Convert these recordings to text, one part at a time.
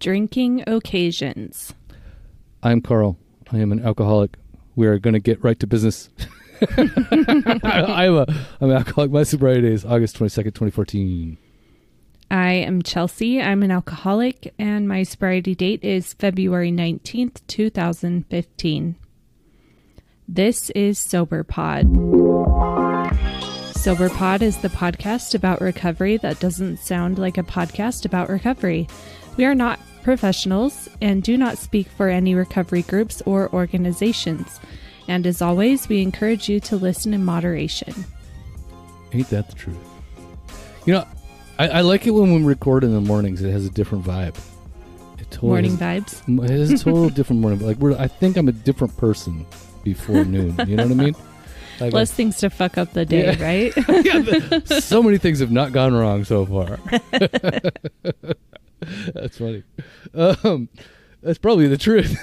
Drinking Occasions. I'm Carl. I am an alcoholic. We are going to get right to business. I, am a I'm an alcoholic. My sobriety is August 22nd, 2014. I am Chelsea. I'm an alcoholic, and my sobriety date is February 19th, 2015. This is Sober Pod. Sober Pod is the podcast about recovery that doesn't sound like a podcast about recovery. We are not professionals and do not speak for any recovery groups or organizations. And as always, we encourage you to listen in moderation. Ain't that the truth? You know, I, I like it when we record in the mornings. It has a different vibe. It totally morning has, vibes. It has a total different morning. Like we're, I think I'm a different person before noon. You know what I mean? Like Less things to fuck up the day, yeah. right? yeah, the, so many things have not gone wrong so far. That's funny. Um, that's probably the truth.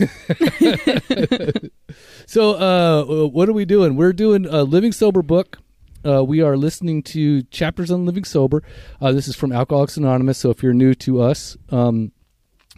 so, uh, what are we doing? We're doing a Living Sober book. Uh, we are listening to chapters on living sober. Uh, this is from Alcoholics Anonymous. So, if you're new to us, um,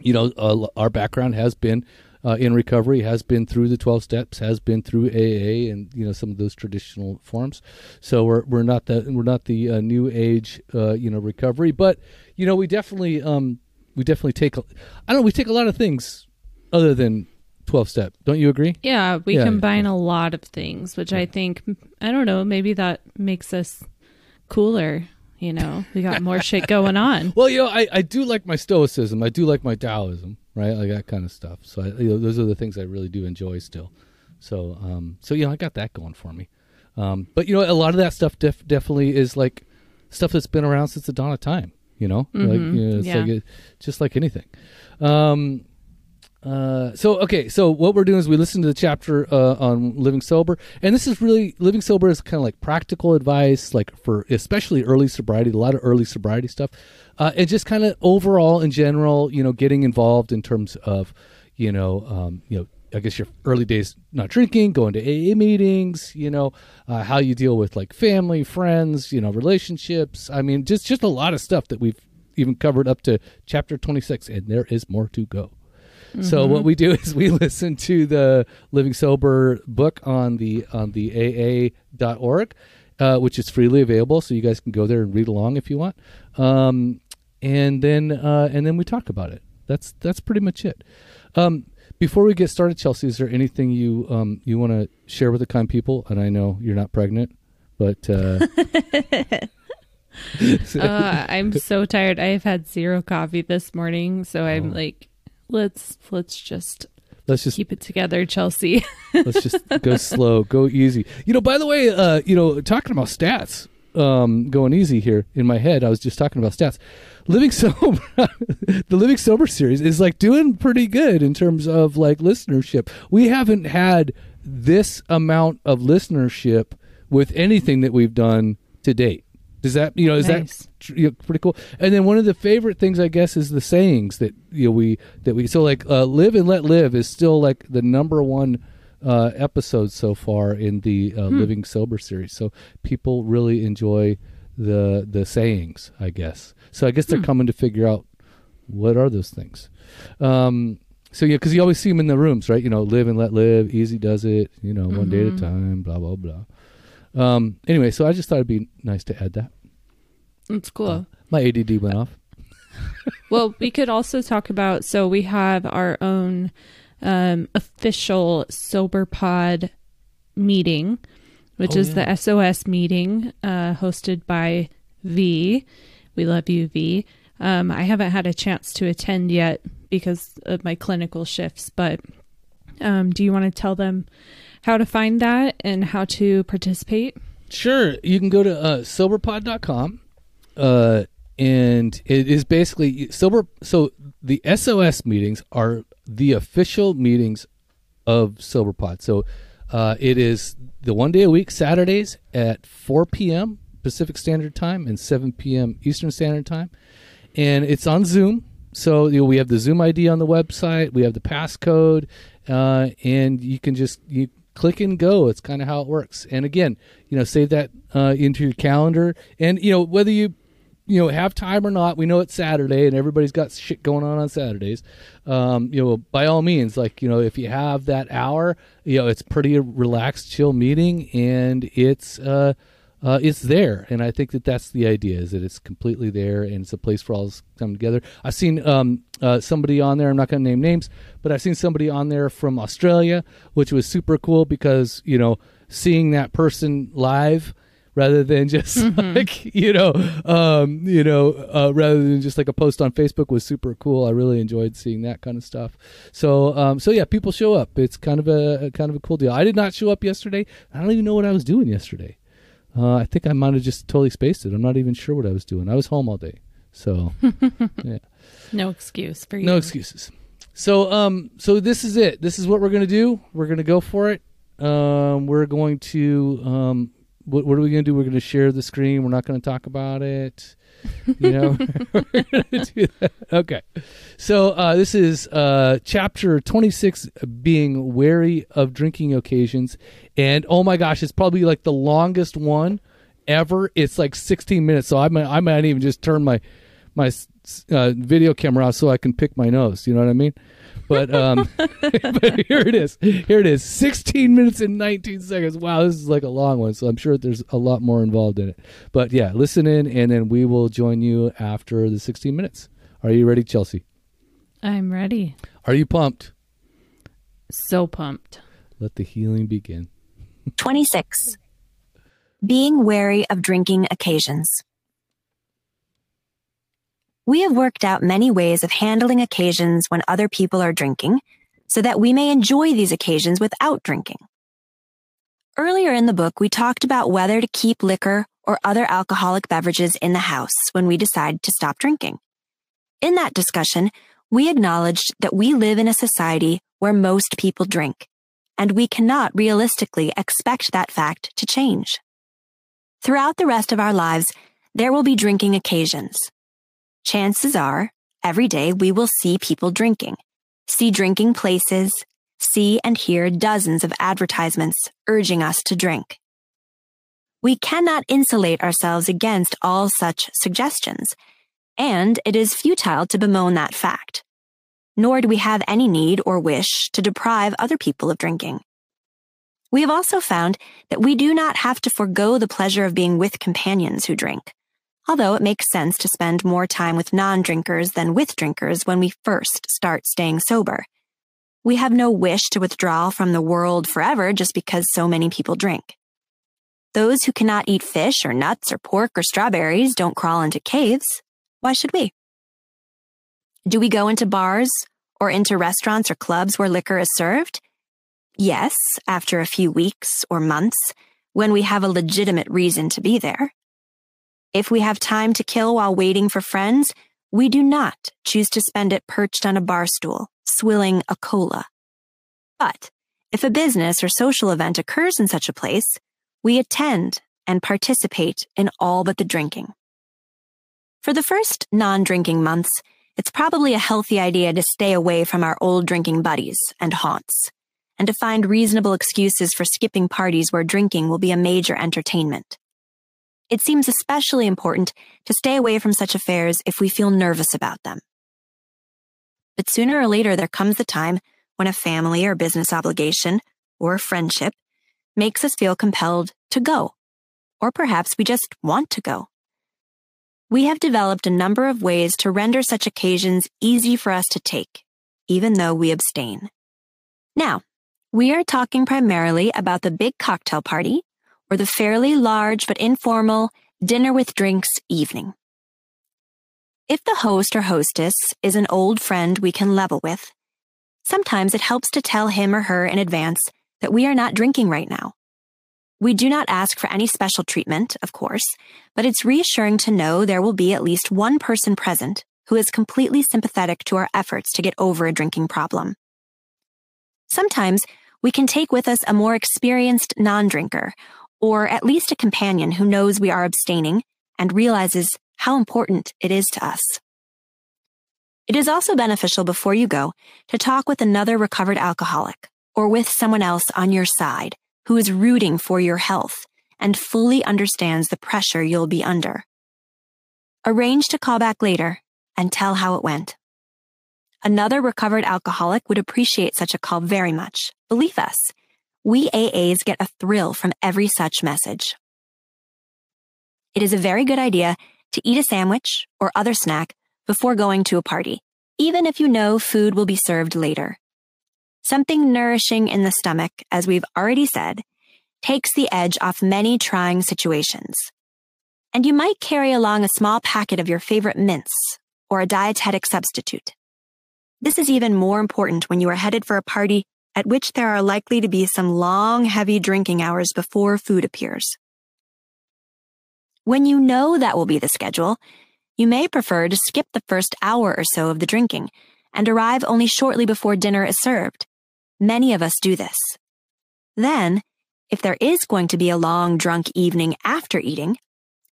you know uh, our background has been uh, in recovery, has been through the 12 steps, has been through AA, and you know some of those traditional forms. So we're we're not the we're not the uh, new age you know recovery, but you know we definitely um, we definitely take. I don't know. We take a lot of things other than 12 step. Don't you agree? Yeah, we yeah, combine yeah. a lot of things, which I think, I don't know, maybe that makes us cooler. You know, we got more shit going on. Well, you know, I, I do like my stoicism. I do like my Taoism, right? Like that kind of stuff. So, I, you know, those are the things I really do enjoy still. So, um, so you know, I got that going for me. Um, but you know, a lot of that stuff def- definitely is like stuff that's been around since the dawn of time. You know, mm-hmm. like you know, it's yeah. like it, just like anything. Um, uh, so okay, so what we're doing is we listen to the chapter uh, on living sober, and this is really living sober is kind of like practical advice, like for especially early sobriety, a lot of early sobriety stuff, uh, and just kind of overall in general, you know, getting involved in terms of, you know, um, you know, I guess your early days not drinking, going to AA meetings, you know, uh, how you deal with like family, friends, you know, relationships. I mean, just just a lot of stuff that we've even covered up to chapter 26 and there is more to go. Mm-hmm. So what we do is we listen to the Living Sober book on the on the AA.org, uh, which is freely available, so you guys can go there and read along if you want. Um, and then uh, and then we talk about it. That's that's pretty much it. Um, before we get started, Chelsea, is there anything you um, you want to share with the kind people? And I know you're not pregnant, but uh, uh, I'm so tired. I have had zero coffee this morning, so I'm oh. like, let's let's just let's just keep it together, Chelsea. let's just go slow, go easy. You know, by the way, uh, you know, talking about stats, um, going easy here in my head. I was just talking about stats. Living Sober, the Living Sober series is like doing pretty good in terms of like listenership. We haven't had this amount of listenership with anything that we've done to date. Does that you know is nice. that you know, pretty cool? And then one of the favorite things I guess is the sayings that you know we that we so like uh, live and let live is still like the number one uh, episode so far in the uh, hmm. Living Sober series. So people really enjoy the the sayings, I guess. So I guess they're hmm. coming to figure out what are those things. Um, so yeah, because you always see them in the rooms, right? You know, live and let live. Easy does it. You know, mm-hmm. one day at a mm-hmm. time. Blah blah blah. Um, anyway, so I just thought it'd be nice to add that. It's cool. Uh, my ADD went off. well, we could also talk about. So we have our own um, official sober pod meeting, which oh, is yeah. the SOS meeting uh, hosted by V. We love you. Um, I haven't had a chance to attend yet because of my clinical shifts, but um, do you want to tell them how to find that and how to participate? Sure. You can go to uh, soberpod.com. Uh, and it is basically sober. So the SOS meetings are the official meetings of SoberPod. So uh, it is the one day a week, Saturdays at 4 p.m. Pacific Standard Time and 7 p.m. Eastern Standard Time. And it's on Zoom. So you know, we have the Zoom ID on the website, we have the passcode, uh, and you can just you click and go. It's kind of how it works. And again, you know, save that uh, into your calendar. And you know, whether you you know have time or not, we know it's Saturday and everybody's got shit going on on Saturdays. Um, you know, by all means, like you know, if you have that hour, you know, it's pretty relaxed, chill meeting, and it's uh, uh, it's there. And I think that that's the idea is that it's completely there and it's a place for all to come together. I've seen um, uh, somebody on there. I'm not going to name names, but I've seen somebody on there from Australia, which was super cool because you know seeing that person live rather than just mm-hmm. like you know um, you know uh, rather than just like a post on facebook was super cool i really enjoyed seeing that kind of stuff so um, so yeah people show up it's kind of a, a, kind of a cool deal i did not show up yesterday i don't even know what i was doing yesterday uh, i think i might have just totally spaced it. I'm not even sure what i was doing. I was home all day. So yeah. No excuse for you. no excuses. So um so this is it. This is what we're gonna do. We're gonna go for it. Um, we're going to um, what, what are we going to do? We're going to share the screen. We're not going to talk about it. You know, okay. So uh, this is uh, chapter twenty six, being wary of drinking occasions, and oh my gosh, it's probably like the longest one ever. It's like sixteen minutes, so I might I might even just turn my my uh, video camera off so I can pick my nose. You know what I mean? But um, but here it is. Here it is. 16 minutes and 19 seconds. Wow, this is like a long one. So I'm sure there's a lot more involved in it. But yeah, listen in, and then we will join you after the 16 minutes. Are you ready, Chelsea? I'm ready. Are you pumped? So pumped. Let the healing begin. 26. Being wary of drinking occasions. We have worked out many ways of handling occasions when other people are drinking so that we may enjoy these occasions without drinking. Earlier in the book, we talked about whether to keep liquor or other alcoholic beverages in the house when we decide to stop drinking. In that discussion, we acknowledged that we live in a society where most people drink, and we cannot realistically expect that fact to change. Throughout the rest of our lives, there will be drinking occasions, chances are every day we will see people drinking, see drinking places, see and hear dozens of advertisements urging us to drink. We cannot insulate ourselves against all such suggestions, and it is futile to bemoan that fact. Nor do we have any need or wish to deprive other people of drinking. We have also found that we do not have to forego the pleasure of being with companions who drink although it makes sense to spend more time with non-drinkers than with drinkers when we first start staying sober. We have no wish to withdraw from the world forever just because so many people drink. Those who cannot eat fish or nuts or pork or strawberries don't crawl into caves. Why should we? Do we go into bars or into restaurants or clubs where liquor is served? Yes, after a few weeks or months, when we have a legitimate reason to be there. If we have time to kill while waiting for friends, we do not choose to spend it perched on a bar stool, swilling a cola. But if a business or social event occurs in such a place, we attend and participate in all but the drinking. For the first non-drinking months, it's probably a healthy idea to stay away from our old drinking buddies and haunts, and to find reasonable excuses for skipping parties where drinking will be a major entertainment. It seems especially important to stay away from such affairs if we feel nervous about them. But sooner or later, there comes the time when a family or business obligation or friendship makes us feel compelled to go, or perhaps we just want to go. We have developed a number of ways to render such occasions easy for us to take, even though we abstain. Now, we are talking primarily about the big cocktail party or the fairly large but informal dinner with drinks evening. If the host or hostess is an old friend we can level with, sometimes it helps to tell him or her in advance that we are not drinking right now. We do not ask for any special treatment, of course, but it's reassuring to know there will be at least one person present who is completely sympathetic to our efforts to get over a drinking problem. Sometimes we can take with us a more experienced non-drinker or at least a companion who knows we are abstaining and realizes how important it is to us. It is also beneficial before you go to talk with another recovered alcoholic or with someone else on your side who is rooting for your health and fully understands the pressure you'll be under. arrange to call back later and tell how it went. Another recovered alcoholic would appreciate such a call very much. Believe us, we AAs get a thrill from every such message. It is a very good idea to eat a sandwich or other snack before going to a party, even if you know food will be served later. Something nourishing in the stomach, as we've already said, takes the edge off many trying situations. And you might carry along a small packet of your favorite mints or a dietetic substitute. This is even more important when you are headed for a party at which there are likely to be some long, heavy drinking hours before food appears. When you know that will be the schedule, you may prefer to skip the first hour or so of the drinking and arrive only shortly before dinner is served. Many of us do this. Then, if there is going to be a long drunk evening after eating,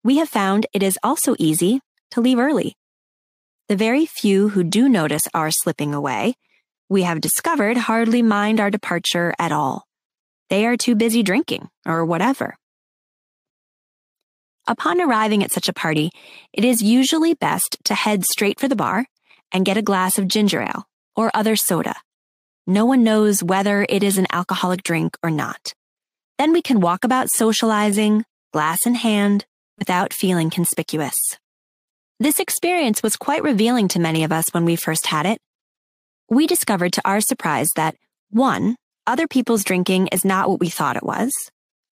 we have found it is also easy to leave early. The very few who do notice our slipping away, we have discovered hardly mind our departure at all. They are too busy drinking or whatever. Upon arriving at such a party, it is usually best to head straight for the bar and get a glass of ginger ale or other soda. No one knows whether it is an alcoholic drink or not. Then we can walk about socializing, glass in hand, without feeling conspicuous. This experience was quite revealing to many of us when we first had it. We discovered to our surprise that one, other people's drinking is not what we thought it was.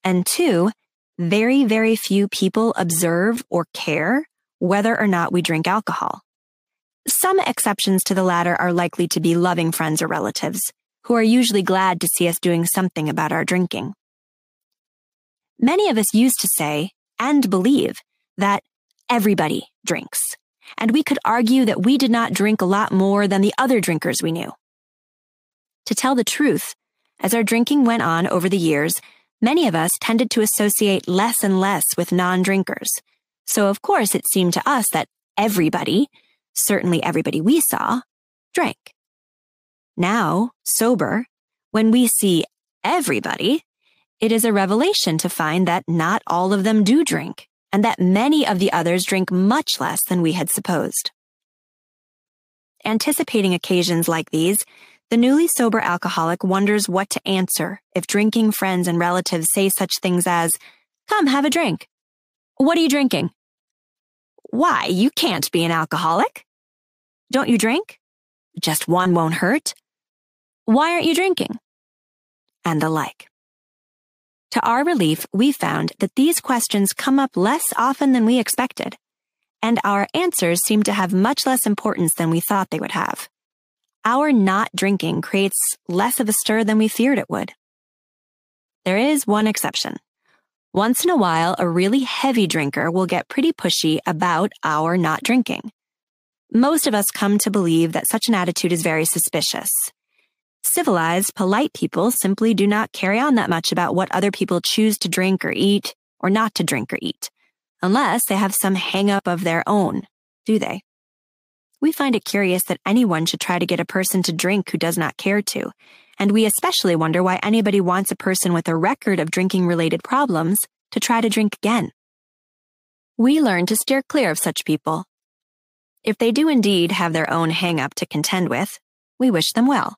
And two, very, very few people observe or care whether or not we drink alcohol. Some exceptions to the latter are likely to be loving friends or relatives, who are usually glad to see us doing something about our drinking. Many of us used to say, and believe, that everybody drinks. And we could argue that we did not drink a lot more than the other drinkers we knew. To tell the truth, as our drinking went on over the years, many of us tended to associate less and less with non drinkers. So, of course, it seemed to us that everybody, certainly everybody we saw, drank. Now, sober, when we see everybody, it is a revelation to find that not all of them do drink and that many of the others drink much less than we had supposed. Anticipating occasions like these, the newly sober alcoholic wonders what to answer if drinking friends and relatives say such things as, Come, have a drink. What are you drinking? Why, you can't be an alcoholic. Don't you drink? Just one won't hurt. Why aren't you drinking? And the like. To our relief, we found that these questions come up less often than we expected, and our answers seem to have much less importance than we thought they would have. Our not drinking creates less of a stir than we feared it would. There is one exception. Once in a while, a really heavy drinker will get pretty pushy about our not drinking. Most of us come to believe that such an attitude is very suspicious, Civilized, polite people simply do not carry on that much about what other people choose to drink or eat or not to drink or eat, unless they have some hang up of their own, do they? We find it curious that anyone should try to get a person to drink who does not care to, and we especially wonder why anybody wants a person with a record of drinking related problems to try to drink again. We learn to steer clear of such people. If they do indeed have their own hang up to contend with, we wish them well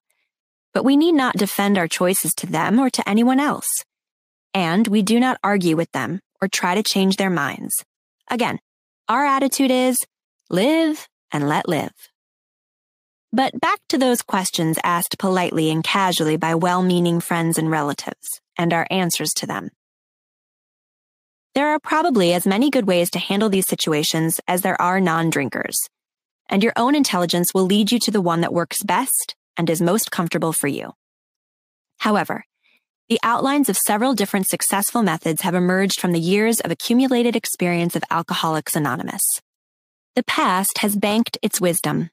but we need not defend our choices to them or to anyone else. And we do not argue with them or try to change their minds. Again, our attitude is live and let live. But back to those questions asked politely and casually by well meaning friends and relatives, and our answers to them. There are probably as many good ways to handle these situations as there are non drinkers, and your own intelligence will lead you to the one that works best and is most comfortable for you. However, the outlines of several different successful methods have emerged from the years of accumulated experience of Alcoholics Anonymous. The past has banked its wisdom,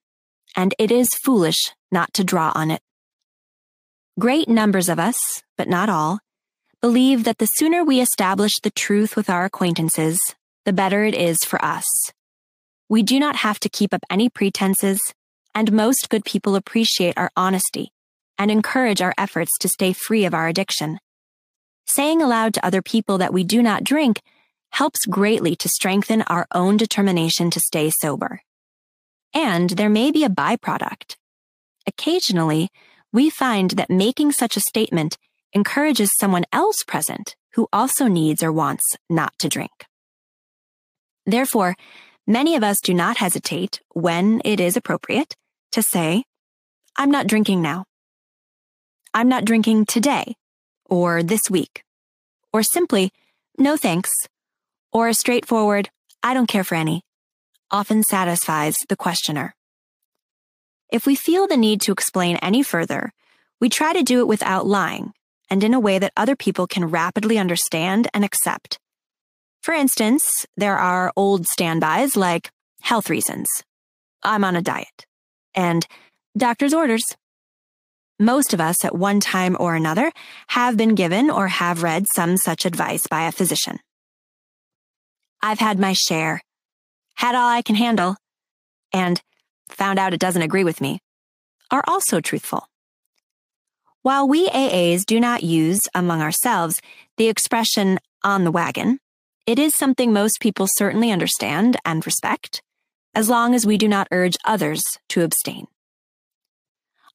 and it is foolish not to draw on it. Great numbers of us, but not all, believe that the sooner we establish the truth with our acquaintances, the better it is for us. We do not have to keep up any pretenses and most good people appreciate our honesty and encourage our efforts to stay free of our addiction. Saying aloud to other people that we do not drink helps greatly to strengthen our own determination to stay sober. And there may be a byproduct. Occasionally, we find that making such a statement encourages someone else present who also needs or wants not to drink. Therefore, many of us do not hesitate when it is appropriate to say, I'm not drinking now. I'm not drinking today or this week, or simply, no thanks, or a straightforward, I don't care for any, often satisfies the questioner. If we feel the need to explain any further, we try to do it without lying and in a way that other people can rapidly understand and accept. For instance, there are old standbys like health reasons, I'm on a diet, and doctor's orders. Most of us at one time or another have been given or have read some such advice by a physician. I've had my share, had all I can handle, and found out it doesn't agree with me, are also truthful. While we AAs do not use among ourselves the expression on the wagon, it is something most people certainly understand and respect, as long as we do not urge others to abstain.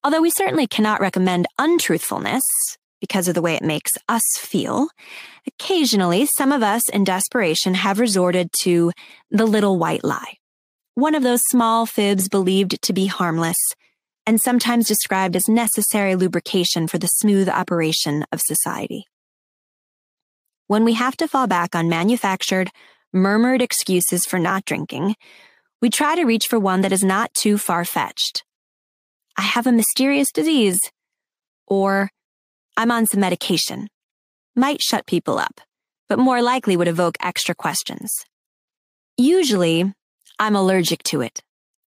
Although we certainly cannot recommend untruthfulness because of the way it makes us feel, occasionally some of us in desperation have resorted to the little white lie, one of those small fibs believed to be harmless and sometimes described as necessary lubrication for the smooth operation of society. When we have to fall back on manufactured, murmured excuses for not drinking, we try to reach for one that is not too far fetched. I have a mysterious disease, or I'm on some medication, might shut people up, but more likely would evoke extra questions. Usually, I'm allergic to it.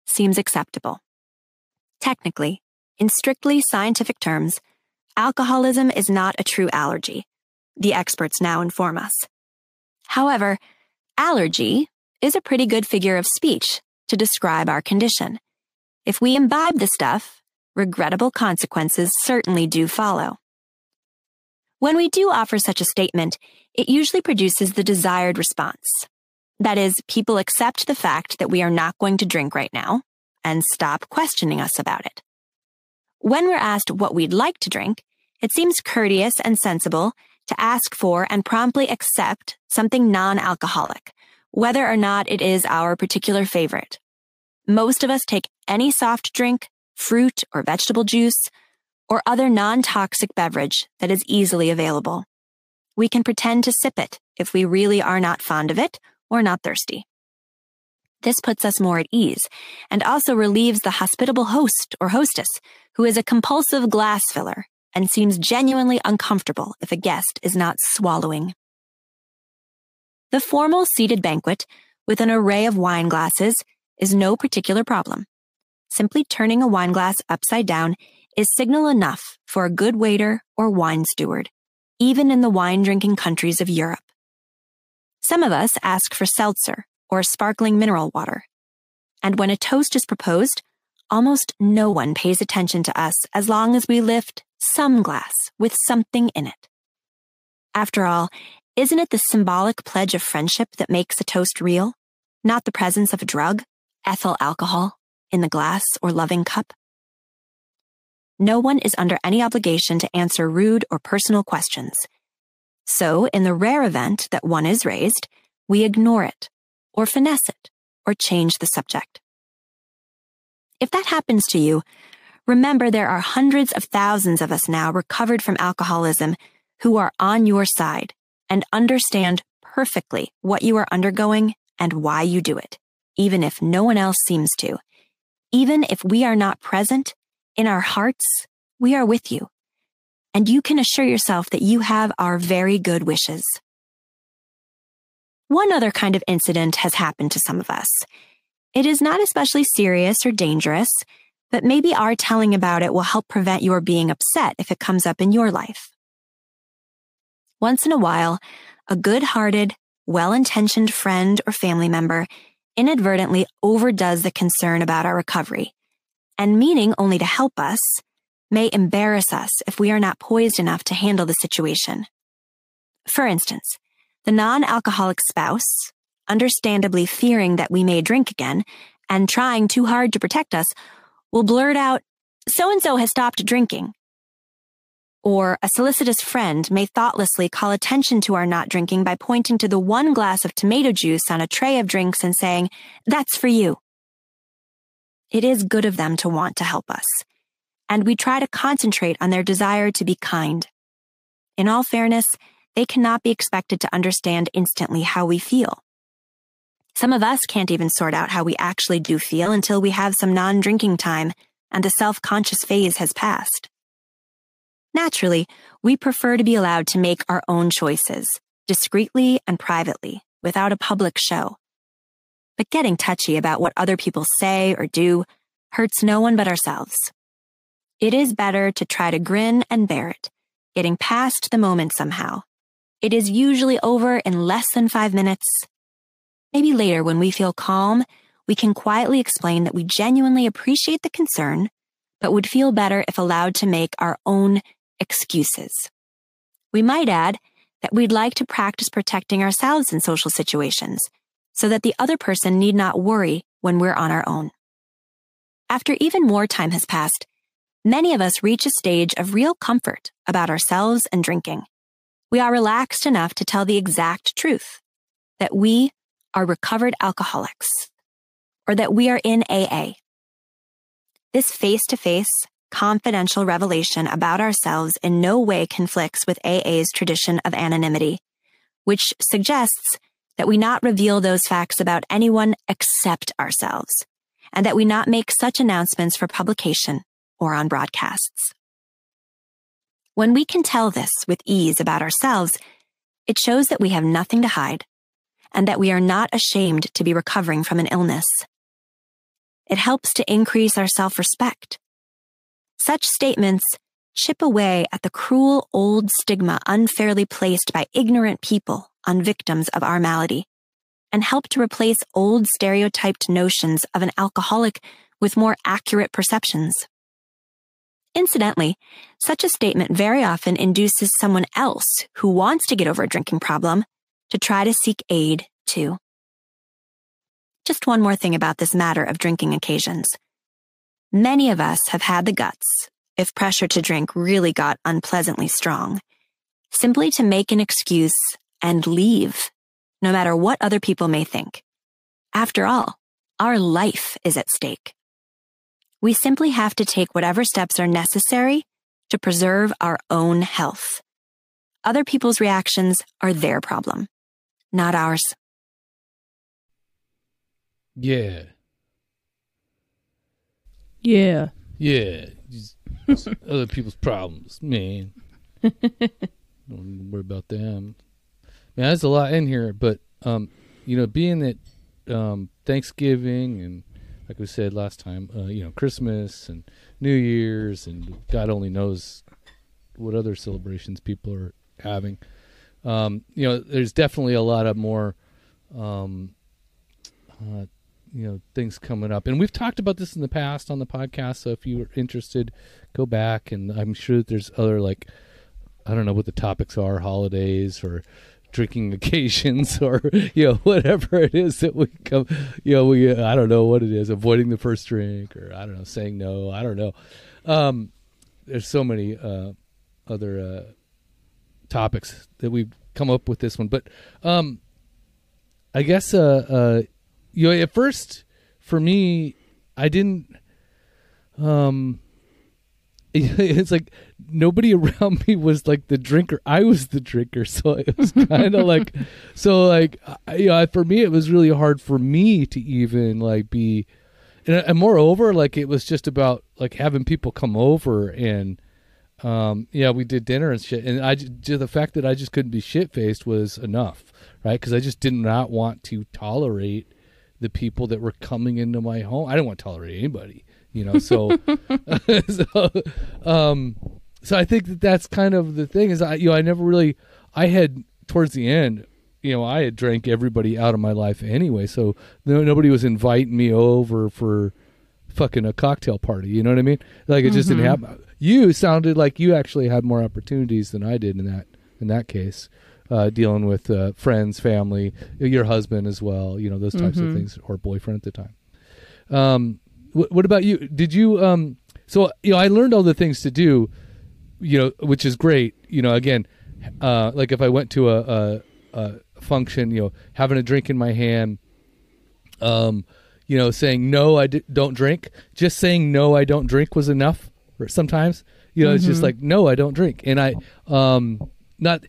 Seems acceptable. Technically, in strictly scientific terms, alcoholism is not a true allergy. The experts now inform us. However, allergy is a pretty good figure of speech to describe our condition. If we imbibe the stuff, regrettable consequences certainly do follow. When we do offer such a statement, it usually produces the desired response. That is, people accept the fact that we are not going to drink right now, and stop questioning us about it. When we're asked what we'd like to drink, it seems courteous and sensible to ask for and promptly accept something non-alcoholic, whether or not it is our particular favorite. Most of us take any soft drink, fruit or vegetable juice, or other non-toxic beverage that is easily available. We can pretend to sip it if we really are not fond of it or not thirsty. This puts us more at ease and also relieves the hospitable host or hostess who is a compulsive glass filler and seems genuinely uncomfortable if a guest is not swallowing. The formal seated banquet with an array of wine glasses is no particular problem. Simply turning a wine glass upside down is signal enough for a good waiter or wine steward, even in the wine drinking countries of Europe. Some of us ask for seltzer or sparkling mineral water. And when a toast is proposed, almost no one pays attention to us as long as we lift some glass with something in it. After all, isn't it the symbolic pledge of friendship that makes a toast real, not the presence of a drug, ethyl alcohol, in the glass or loving cup? No one is under any obligation to answer rude or personal questions. So, in the rare event that one is raised, we ignore it or finesse it, or change the subject. If that happens to you, remember there are hundreds of thousands of us now recovered from alcoholism who are on your side and understand perfectly what you are undergoing and why you do it, even if no one else seems to. Even if we are not present, in our hearts, we are with you. And you can assure yourself that you have our very good wishes. One other kind of incident has happened to some of us. It is not especially serious or dangerous, but maybe our telling about it will help prevent your being upset if it comes up in your life. Once in a while, a good-hearted, well-intentioned friend or family member inadvertently overdoes the concern about our recovery, and meaning only to help us, may embarrass us if we are not poised enough to handle the situation. For instance, the non alcoholic spouse, understandably fearing that we may drink again and trying too hard to protect us, will blurt out, so and so has stopped drinking. Or a solicitous friend may thoughtlessly call attention to our not drinking by pointing to the one glass of tomato juice on a tray of drinks and saying, That's for you. It is good of them to want to help us, and we try to concentrate on their desire to be kind. In all fairness, they cannot be expected to understand instantly how we feel. Some of us can't even sort out how we actually do feel until we have some non drinking time and the self conscious phase has passed. Naturally, we prefer to be allowed to make our own choices, discreetly and privately, without a public show. But getting touchy about what other people say or do hurts no one but ourselves. It is better to try to grin and bear it, getting past the moment somehow. It is usually over in less than five minutes. Maybe later, when we feel calm, we can quietly explain that we genuinely appreciate the concern, but would feel better if allowed to make our own excuses. We might add that we'd like to practice protecting ourselves in social situations so that the other person need not worry when we're on our own. After even more time has passed, many of us reach a stage of real comfort about ourselves and drinking. We are relaxed enough to tell the exact truth that we are recovered alcoholics or that we are in AA. This face to face, confidential revelation about ourselves in no way conflicts with AA's tradition of anonymity, which suggests that we not reveal those facts about anyone except ourselves, and that we not make such announcements for publication or on broadcasts. When we can tell this with ease about ourselves, it shows that we have nothing to hide and that we are not ashamed to be recovering from an illness. It helps to increase our self respect such statements chip away at the cruel old stigma unfairly placed by ignorant people on victims of our malady and help to replace old stereotyped notions of an alcoholic with more accurate perceptions. Incidentally, such a statement very often induces someone else who wants to get over a drinking problem to try to seek aid too. Just one more thing about this matter of drinking occasions. Many of us have had the guts, if pressure to drink really got unpleasantly strong, simply to make an excuse and leave, no matter what other people may think. After all, our life is at stake. We simply have to take whatever steps are necessary to preserve our own health. Other people's reactions are their problem, not ours. Yeah. Yeah. Yeah. Just other people's problems, man. Don't worry about them. Man, there's a lot in here, but um, you know, being that um, Thanksgiving and like we said last time, uh, you know, Christmas and New Year's and God only knows what other celebrations people are having. Um, you know, there's definitely a lot of more um, uh, you know things coming up. And we've talked about this in the past on the podcast so if you're interested go back and i'm sure that there's other like i don't know what the topics are holidays or drinking occasions or you know whatever it is that we come you know we i don't know what it is avoiding the first drink or i don't know saying no i don't know. Um there's so many uh other uh topics that we've come up with this one but um i guess uh uh you know, at first for me, I didn't. Um, it's like nobody around me was like the drinker. I was the drinker, so it was kind of like, so like, you know, for me, it was really hard for me to even like be, and, and moreover, like it was just about like having people come over and, um, yeah, we did dinner and shit, and I just the fact that I just couldn't be shit faced was enough, right? Because I just did not want to tolerate the people that were coming into my home. I didn't want to tolerate anybody, you know. So, so, um, so I think that that's kind of the thing is I, you know, I never really, I had towards the end, you know, I had drank everybody out of my life anyway. So no, nobody was inviting me over for fucking a cocktail party. You know what I mean? Like it just mm-hmm. didn't happen. You sounded like you actually had more opportunities than I did in that in that case. Uh, dealing with uh, friends, family, your husband as well. You know those types Mhm. of things, or boyfriend at the time. Um, wh- what about you? Did you? Um, so you know, I learned all the things to do. You know, which is great. You know, again, uh, like if I went to a, a, a function, you know, having a drink in my hand, um, you know, saying no, I d- don't drink. Just saying no, I don't drink was enough. Or Sometimes, you know, it's just Mhm. like no, I don't drink, and I, um, not,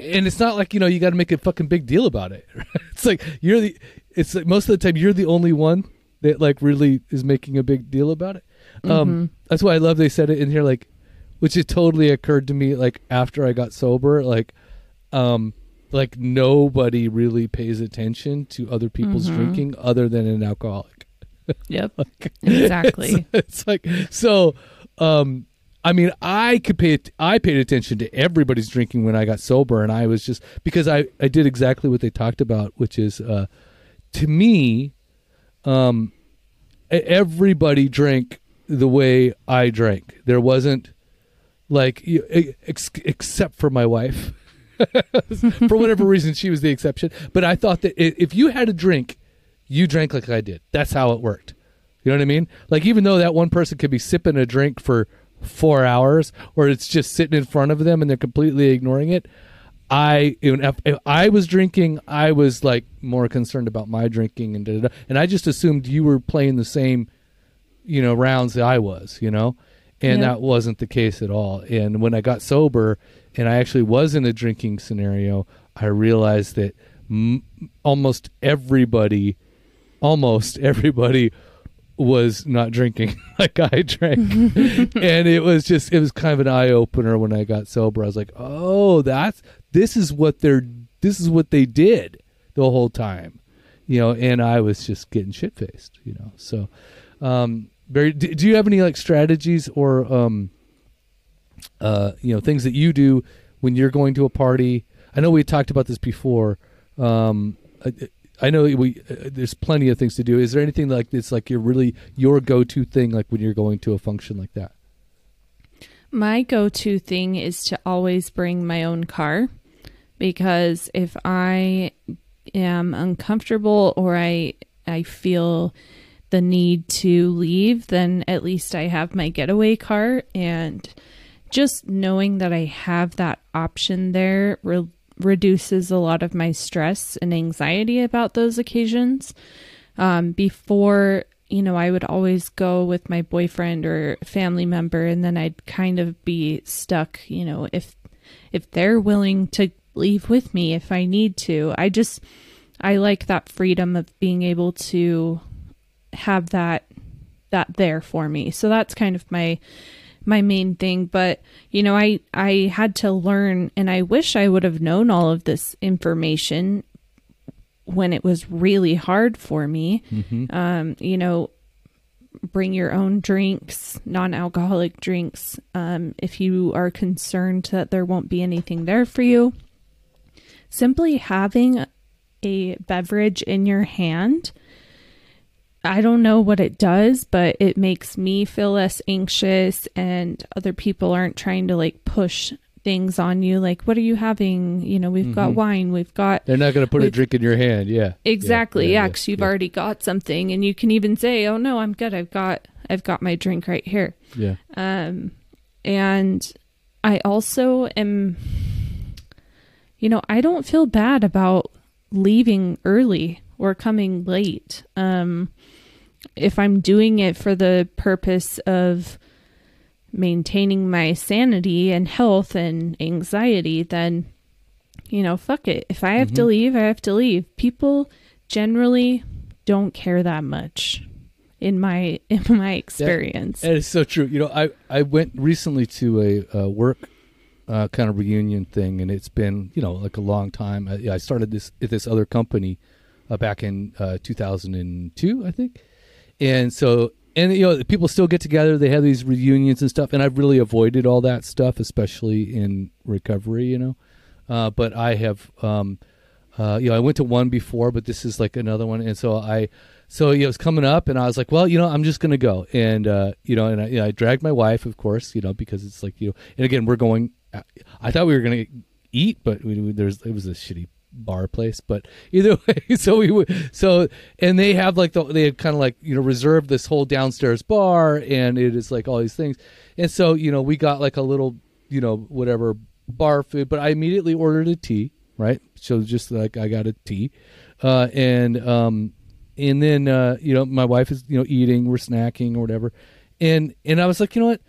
and it's not like you know you got to make a fucking big deal about it. it's like you're the, it's like most of the time you're the only one that like really is making a big deal about it. Um, Mhm. that's why I love they said it in here, like, which it totally occurred to me like after I got sober, like, um, like nobody really pays attention to other people's Mhm. drinking other than an alcoholic. Yep. Like, Exactly. It's, it's like so. Um, I mean, I could pay. I paid attention to everybody's drinking when I got sober, and I was just because I I did exactly what they talked about, which is uh, to me, um, everybody drank the way I drank. There wasn't like ex- except for my wife. for whatever reason, she was the exception. But I thought that if you had a drink, you drank like I did. That's how it worked. You know what I mean? Like even though that one person could be sipping a drink for four hours, or it's just sitting in front of them and they're completely ignoring it. I if, if I was drinking, I was like more concerned about my drinking and da, da, da. and I just assumed you were playing the same, you know, rounds that I was, you know, and Yeah. that wasn't the case at all. And when I got sober and I actually was in a drinking scenario, I realized that m- almost everybody, almost everybody was not drinking like I drank. and it was just it was kind of an eye opener when I got sober. I was like, "Oh, that's this is what they're this is what they did the whole time." You know, and I was just getting shit-faced, you know. So um very do, do you have any like strategies or um uh you know, things that you do when you're going to a party? I know we talked about this before. Um I, know we uh, there's plenty of things to do. Is there anything like this like your really your go-to thing like when you're going to a function like that? My go to thing is to always bring my own car because if I am uncomfortable or I I feel the need to leave, then at least I have my getaway car and just knowing that I have that option there re- reduces a lot of my stress and anxiety about those occasions. Um, before, you know, I would always go with my boyfriend or family member, and then I'd kind of be stuck. You know, if if they're willing to leave with me if I need to, I just I like that freedom of being able to have that that there for me. So that's kind of my my main thing but you know i i had to learn and i wish i would have known all of this information when it was really hard for me. Um you know bring your own drinks non-alcoholic drinks um if you are concerned that there won't be anything there for you. Simply having a beverage in your hand I don't know what it does, but it makes me feel less anxious and other people aren't trying to like push things on you like what are you having? You know, we've got Mhm. wine, we've got They're not going to put a drink in your hand. Yeah. Exactly. Yeah, yeah, cuz you've yeah. already got something and you can even say, "Oh no, I'm good. I've got I've got my drink right here." Yeah. Um, and I also am, you know, I don't feel bad about leaving early or coming late. Um, if I'm doing it for the purpose of maintaining my sanity and health and anxiety, then, you know, fuck it. If I have to Mhm. leave, I have to leave. People generally don't care that much in my in my experience. That is so true. You know, I I went recently to a, uh work uh, kind of reunion thing, and it's been you know like a long time. I, I started this at this other company uh, back in uh, 2002, I think, and so and you know people still get together. They have these reunions and stuff, and I've really avoided all that stuff, especially in recovery. You know, uh, but I have. Um, uh, you know, I went to one before, but this is like another one, and so I, so you know, it was coming up, and I was like, well, you know, I'm just gonna go, and uh, you know, and I, you know, I dragged my wife, of course, you know, because it's like you know, and again, we're going. I thought we were gonna eat, but we, we, there's it was a shitty bar place. But either way, so we would so and they have like the they had kind of like you know reserved this whole downstairs bar, and it is like all these things, and so you know we got like a little you know whatever bar food, but I immediately ordered a tea, right? So just like I got a tea, uh, and um, and then uh, you know my wife is you know eating, we're snacking or whatever, and and I was like, you know what,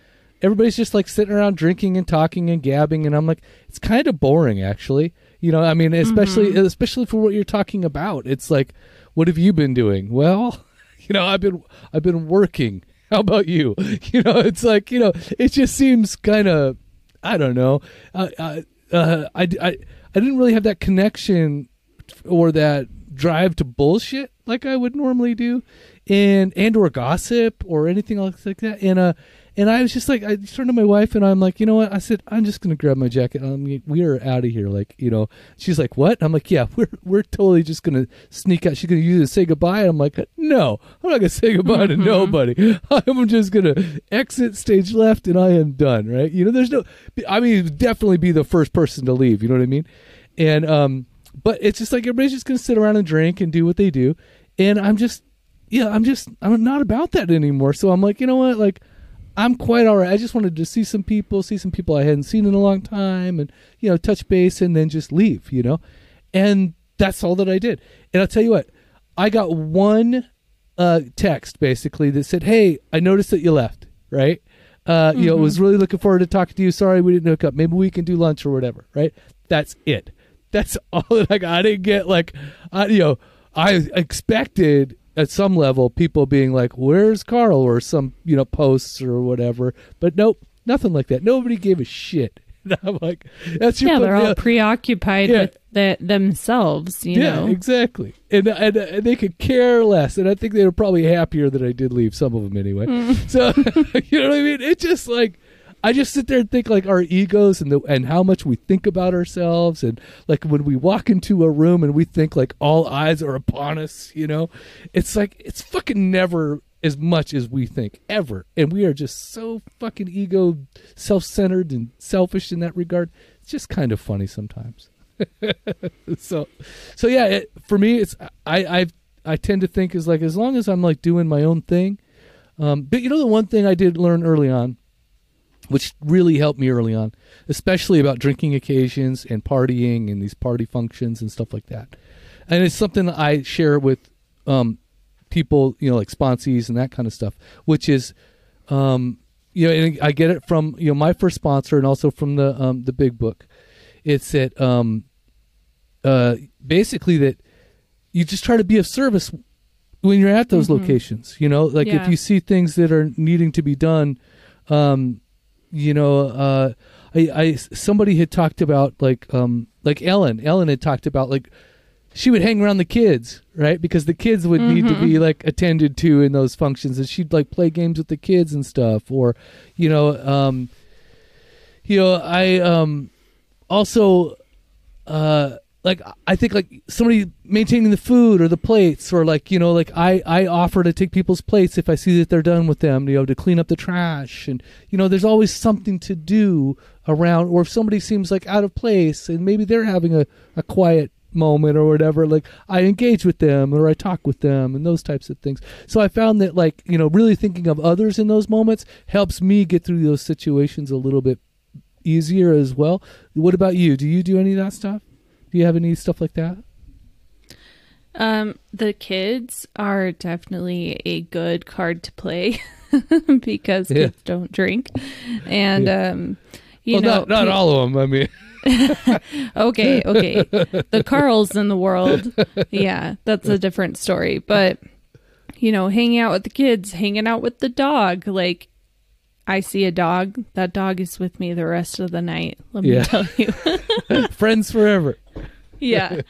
everybody's just like sitting around drinking and talking and gabbing, and I'm like, it's kind of boring actually. You know, I mean, especially mm-hmm. especially for what you're talking about. It's like, what have you been doing? Well, you know, I've been I've been working. How about you? You know, it's like you know, it just seems kind of I don't know. Uh, uh, uh, I, I, I didn't really have that connection or that drive to bullshit like I would normally do, and and or gossip or anything else like that. And uh, and I was just like, I turned to my wife and I'm like, you know what? I said, I'm just gonna grab my jacket. I mean, we are out of here. Like, you know, she's like, what? I'm like, yeah, we're we're totally just gonna sneak out. She's gonna use it to say goodbye. And I'm like, no, I'm not gonna say goodbye to mm-hmm. nobody. I'm just gonna exit stage left and I am done. Right? You know, there's no. I mean, definitely be the first person to leave. You know what I mean? And um, but it's just like everybody's just gonna sit around and drink and do what they do, and I'm just, yeah, I'm just, I'm not about that anymore. So I'm like, you know what, like I'm quite all right. I just wanted to see some people, see some people I hadn't seen in a long time, and you know, touch base, and then just leave. You know, and that's all that I did. And I'll tell you what, I got one uh, text basically that said, "Hey, I noticed that you left." Right? Uh, mm-hmm. You know, was really looking forward to talking to you. Sorry we didn't hook up. Maybe we can do lunch or whatever. Right? That's it. That's all that I got. I didn't get like, I, you know, I expected at some level people being like where's carl? or some you know posts or whatever. But nope nothing like that. Nobody gave a shit. I'm like that's your yeah they're all preoccupied yeah. with the, themselves you yeah, know? exactly. And, and, and they could care less. And i think they were probably happier that i did leave some of them anyway. Mm. so you know what i mean? It just like I just sit there and think like our egos and the and how much we think about ourselves and like when we walk into a room and we think like all eyes are upon us, you know, it's like it's fucking never as much as we think ever, and we are just so fucking ego self-centered and selfish in that regard. It's just kind of funny sometimes. so, so yeah, it, for me, it's I I I tend to think is like as long as I'm like doing my own thing. Um, but you know the one thing I did learn early on which really helped me early on, especially about drinking occasions and partying and these party functions and stuff like that. And it's something that I share with um, people, you know, like sponsees and that kind of stuff, which is, um, you know, and I get it from you know my first sponsor and also from the um, the big book. It's that um, uh, basically that you just try to be of service when you're at those mm-hmm. locations. You know, like yeah. if you see things that are needing to be done, um, you know, uh, I, I somebody had talked about like um like Ellen. Ellen had talked about like she would hang around the kids, right? Because the kids would mm-hmm. need to be mm-hmm. like attended to in those functions, and she'd like play games with the kids and stuff, or you know, um, you know, I um also uh like I think like somebody maintaining the food or the plates or like you know like I I offer to take people's plates if I see that they're done with them you know to clean up the trash and you know there's always something to do around or if somebody seems like out of place and maybe they're having a, a quiet moment or whatever like I engage with them or I talk with them and those types of things. So I found that like you know really thinking of others in those moments helps me get through those situations a little bit easier as well. What about you? Do you do any of that stuff do you have any stuff like that? Um, the kids are definitely a good card to play because yeah. kids don't drink, and yeah. um, you well, know, not, not all of them. I mean, okay, okay, the Carls in the world, yeah, that's a different story. But you know, hanging out with the kids, hanging out with the dog, like I see a dog, that dog is with me the rest of the night. Let me tell you. Friends forever. Yeah.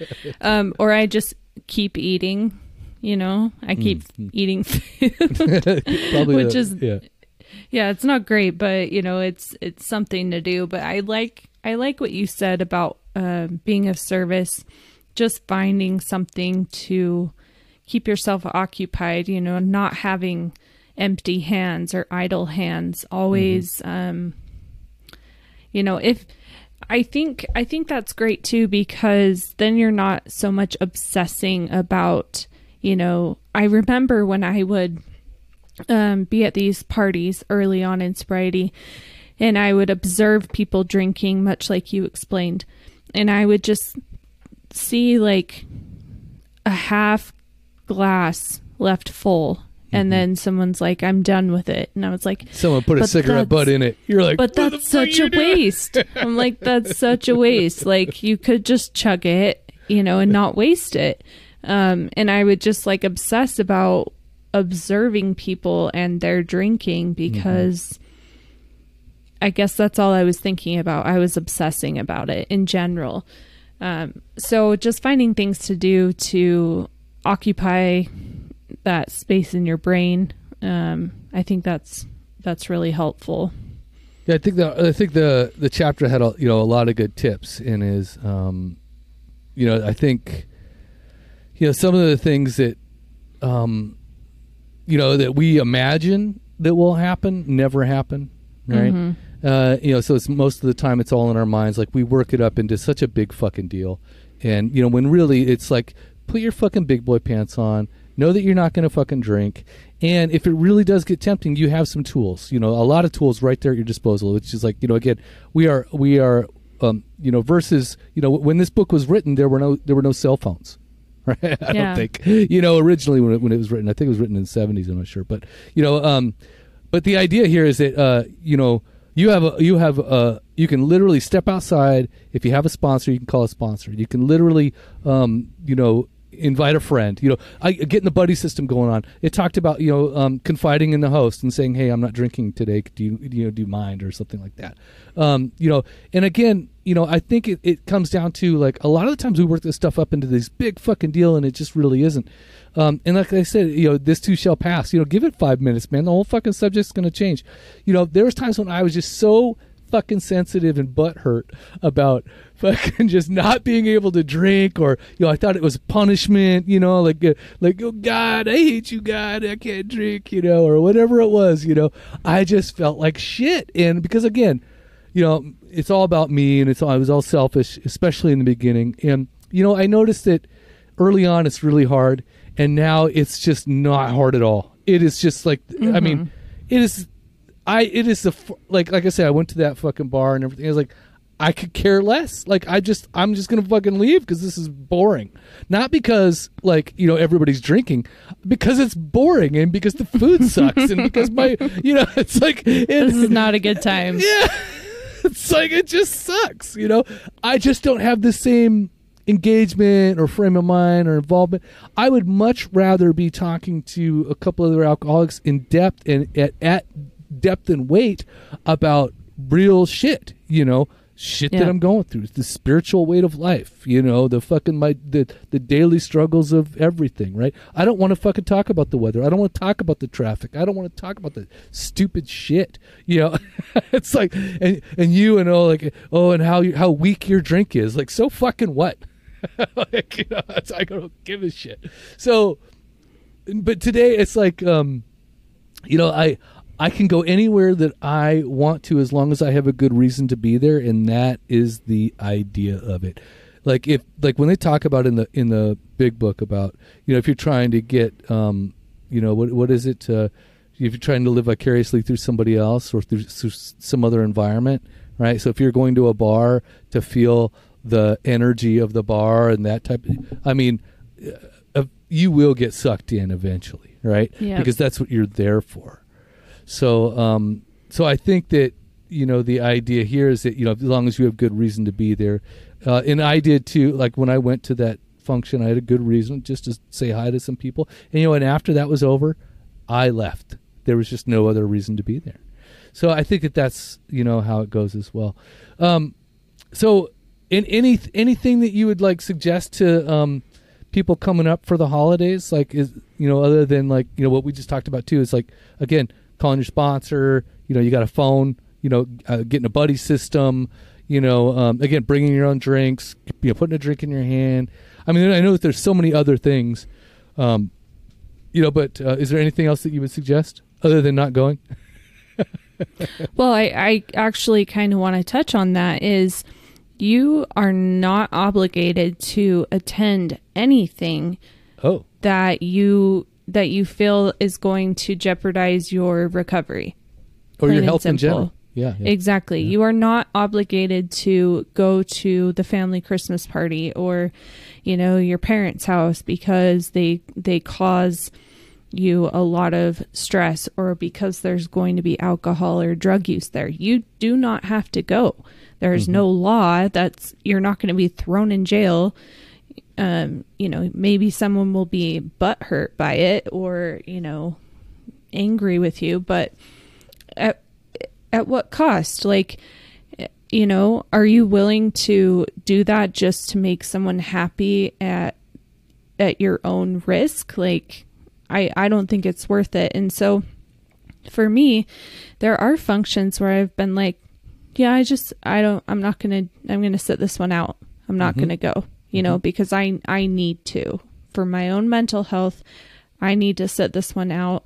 Um, or I just keep eating, you know, I keep mm-hmm. eating food, which is, yeah. yeah, it's not great, but you know, it's, it's something to do, but I like, I like what you said about, uh, being of service, just finding something to keep yourself occupied, you know, not having, empty hands or idle hands. Always, mm-hmm. um, you know, if I think I think that's great too because then you're not so much obsessing about, you know, I remember when I would um, be at these parties early on in sobriety and I would observe people drinking much like you explained and I would just see like a half glass left full and mm-hmm. then someone's like i'm done with it. And i was like someone put a cigarette butt in it. You're like but that's such a waste. I'm like that's such a waste. Like you could just chug it you know and not waste it. Um, and i would just like obsess about observing people and their drinking mm-hmm. because mm-hmm. i guess that's all i was thinking about. I was obsessing about it in general. Um, so just finding things to do to occupy that space in your brain, um, I think that's that's really helpful. Yeah, I think the I think the the chapter had a, you know a lot of good tips in his. Um, you know, I think you know some of the things that um, you know that we imagine that will happen never happen, right? Mm-hmm. Uh, you know, so it's most of the time it's all in our minds. Like we work it up into such a big fucking deal, and you know when really it's like put your fucking big boy pants on. Know that you're not going to fucking drink, and if it really does get tempting, you have some tools. You know, a lot of tools right there at your disposal. Which is like you know, again, we are we are um, you know versus you know when this book was written, there were no there were no cell phones. Right? I yeah. don't think you know originally when it, when it was written. I think it was written in the 70s. I'm not sure, but you know, um, but the idea here is that uh, you know you have a you have a you can literally step outside if you have a sponsor you can call a sponsor you can literally um, you know invite a friend you know I, getting the buddy system going on it talked about you know um, confiding in the host and saying hey i'm not drinking today do you, you know do you mind or something like that um, you know and again you know i think it, it comes down to like a lot of the times we work this stuff up into this big fucking deal and it just really isn't um, and like I said, you know, this too shall pass. You know, give it five minutes, man. The whole fucking subject's to change. You know, there was times when I was just so fucking sensitive and butthurt about fucking just not being able to drink or you know I thought it was punishment you know like uh, like oh God I hate you God I can't drink you know or whatever it was you know I just felt like shit and because again you know it's all about me and it's all, I was all selfish especially in the beginning and you know I noticed that early on it's really hard and now it's just not hard at all. It is just like mm-hmm. I mean, mm-hmm. it is. I it is the like like I said I went to that fucking bar and everything. I was like, I could care less. Like I just I'm just gonna fucking leave because this is boring. Not because like you know everybody's drinking, because it's boring and because the food sucks and because my you know it's like it, this is not a good time. Yeah, it's like it just sucks. You know, I just don't have the same engagement or frame of mind or involvement. I would much rather be talking to a couple other alcoholics in depth and at, at depth and weight about real shit, you know, shit yeah. that I'm going through, It's the spiritual weight of life, you know, the fucking my the the daily struggles of everything, right? I don't want to fucking talk about the weather. I don't want to talk about the traffic. I don't want to talk about the stupid shit. You know, it's like and and you and oh like oh and how you, how weak your drink is. Like so fucking what? like, you know, I don't give a shit. So, but today it's like, um, you know, I I can go anywhere that I want to as long as I have a good reason to be there, and that is the idea of it. Like if like when they talk about in the in the big book about you know if you're trying to get um you know what what is it uh, if you're trying to live vicariously through somebody else or through, through some other environment right so if you're going to a bar to feel the energy of the bar and that type. I mean, uh, you will get sucked in eventually, right? Yep. Because that's what you're there for. So, um, so I think that you know the idea here is that you know as long as you have good reason to be there, uh, and I did too. Like when I went to that function, I had a good reason just to say hi to some people, and you know, and after that was over, I left. There was just no other reason to be there. So I think that that's you know how it goes as well. Um, so in any anything that you would like suggest to um, people coming up for the holidays like is you know other than like you know what we just talked about too is like again calling your sponsor you know you got a phone you know uh, getting a buddy system you know um, again bringing your own drinks you know putting a drink in your hand. I mean i know that there's so many other things um, you know but uh, is there anything else that you would suggest other than not going? Well i i actually kind of want to touch on that is you are not obligated to attend anything Oh, that you that you feel is going to jeopardize your recovery. or your Plain health in general. Yeah. yeah. Exactly. You are not obligated to go to the family Christmas party or, you know, your parents' house because they they cause you a lot of stress or because there's going to be alcohol or drug use there. You do not have to go. There's mm-hmm. no law that's you're not going to be thrown in jail. Um, you know, maybe someone will be butthurt by it or, you know, angry with you, but at at what cost? Like, you know, are you willing to do that just to make someone happy at at your own risk? Like, I I don't think it's worth it. And so, for me, there are functions where I've been like, yeah, I just I don't I'm not gonna I'm gonna sit this one out. I'm not gonna go. You know, because I I need to for my own mental health. I need to sit this one out.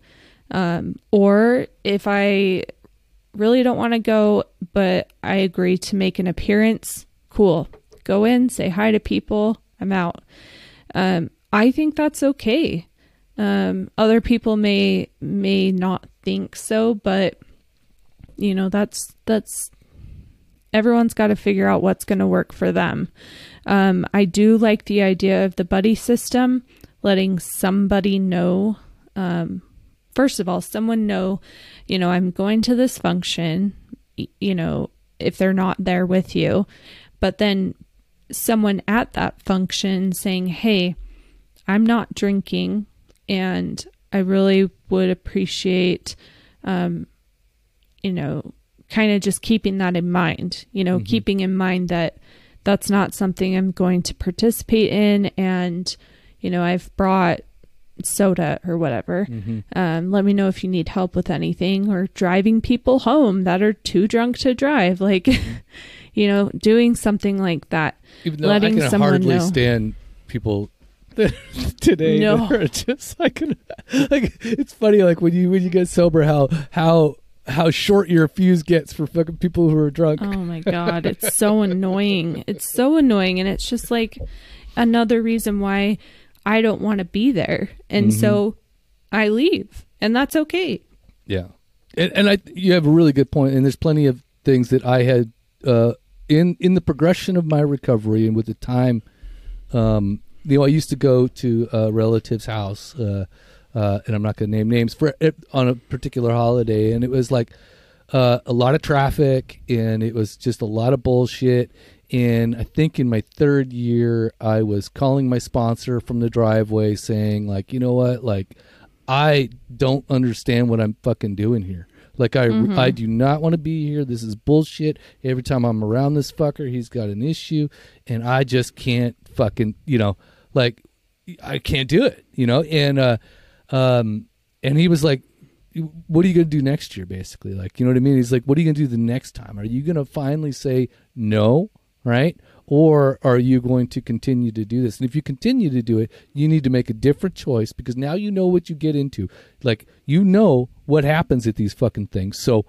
Um, or if I really don't want to go, but I agree to make an appearance, cool. Go in, say hi to people. I'm out. Um, I think that's okay. Um, other people may may not think so, but you know that's that's everyone's got to figure out what's going to work for them. Um, I do like the idea of the buddy system, letting somebody know. Um, first of all, someone know, you know, I'm going to this function, you know, if they're not there with you, but then someone at that function saying, hey, I'm not drinking and I really would appreciate, um, you know, kind of just keeping that in mind, you know, keeping in mind that that's not something I'm going to participate in. And, you know, I've brought soda or whatever. Um, let me know if you need help with anything or driving people home that are too drunk to drive. Like, you know, doing something like that. Even though letting I can someone hardly know. stand people today No. just can like it's funny like when you when you get sober how how how short your fuse gets for fucking people who are drunk. Oh my god, it's so annoying. It's so annoying and it's just like another reason why I don't want to be there. And so I leave. And that's okay. Yeah, and, and I you have a really good point, and there's plenty of things that I had uh, in in the progression of my recovery and with the time. Um, you know, I used to go to a relative's house, uh, uh, and I'm not going to name names for on a particular holiday, and it was like uh, a lot of traffic, and it was just a lot of bullshit. And I think in my third year, I was calling my sponsor from the driveway, saying like, you know what, like. I don't understand what I'm fucking doing here. Like I I do not want to be here. This is bullshit. Every time I'm around this fucker, he's got an issue and I just can't fucking, you know, like I can't do it, you know? And uh um and he was like what are you going to do next year basically? Like, you know what I mean? He's like what are you going to do the next time? Are you going to finally say no, right? Or are you going to continue to do this? And if you continue to do it, you need to make a different choice because now you know what you get into. Like, you know what happens at these fucking things. So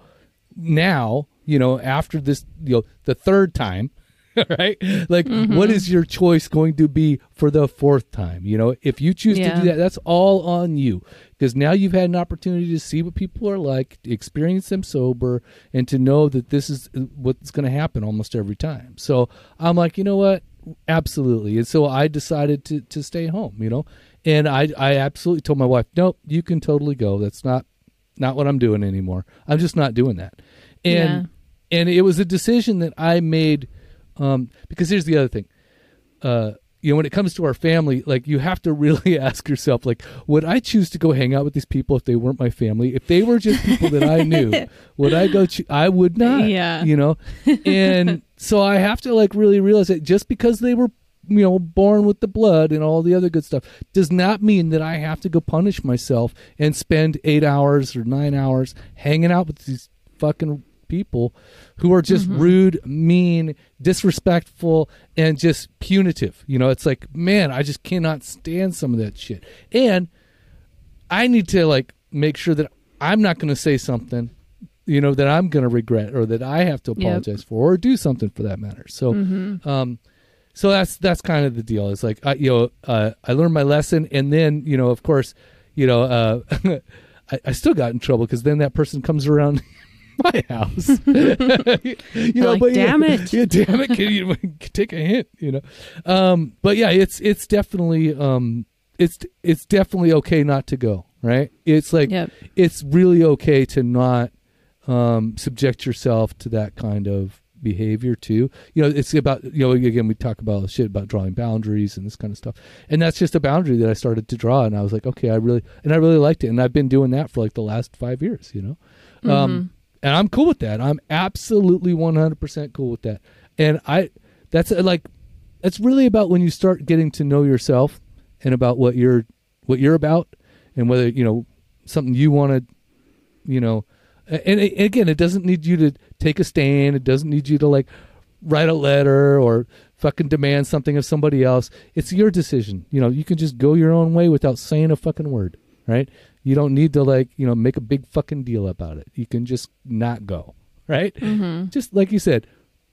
now, you know, after this, you know, the third time, right? Like, what mm-hmm. is your choice going to be for the fourth time? You know, if you choose to do that, that's all on you because now you've had an opportunity to see what people are like, experience them sober, and to know that this is uh, what's going to happen almost every time. So I'm like, you know what? Absolutely. And so I decided to to stay home. You know, and I I absolutely told my wife, nope, you can totally go. That's not not what I'm doing anymore. I'm just not doing that. And and it was a decision that I made um, because here's the other thing. Uh, you know, when it comes to our family, like you have to really ask yourself, like, would I choose to go hang out with these people if they weren't my family? If they were just people that I knew, would I go? Cho- I would not. Yeah. You know, and so I have to like really realize that just because they were you know born with the blood and all the other good stuff does not mean that I have to go punish myself and spend eight hours or nine hours hanging out with these fucking people who are just rude, mean, disrespectful, and just punitive. You know, it's like, man, I just cannot stand some of that shit. And I need to like make sure that I'm not going to say something you know that I'm going to regret or that I have to Yep. apologize for or do something for that matter. So Mhm. um so that's that's kind of the deal. It's like I, you know uh, I learned my lesson and then you know of course you know uh I, I still got in trouble because then that person comes around my house. you know, like, but yeah, "Damn it." Yeah, damn it. Can you take a hint? You know, um, but yeah, it's it's definitely um, it's it's definitely okay not to go. Right? It's like Yep. it's really okay to not um, subject yourself to that kind of behavior too. You know, it's about you know again we talk about shit about drawing boundaries and this kind of stuff, and that's just a boundary that I started to draw, and I was like, okay, I really and I really liked it, and I've been doing that for like the last five years. You know, Mm-hmm. um, and I'm cool with that. I'm absolutely 100% cool with that. And I, that's uh, like, it's really about when you start getting to know yourself and about what you're, what you're about and whether, you know, something you want to, you know, and, and again, it doesn't need you to take a stand. It doesn't need you to like write a letter or fucking demand something of somebody else. It's your decision. You know, you can just go your own way without saying a fucking word, right? You don't need to like, you know, make a big fucking deal about it. You can just not go, right? Mhm. Just like you said,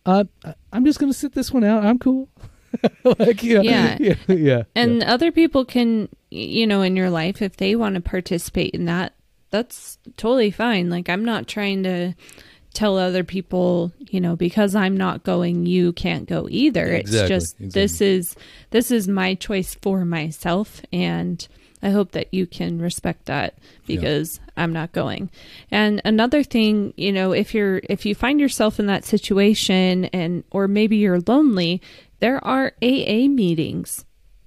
uh, I- I'm just gonna sit this one out. I'm cool. like yeah, Yeah. yeah, yeah. And other people can, you know, in your life, if they want to participate in that, that's totally fine. Like, I'm not trying to tell other people, you know, because I'm not going, you can't go either. Exactly, It's just this is this is my choice for myself, and I hope that you can respect that because I'm not going. And another thing, you know, if you're if you find yourself in that situation, and or maybe you're lonely, there are AA meetings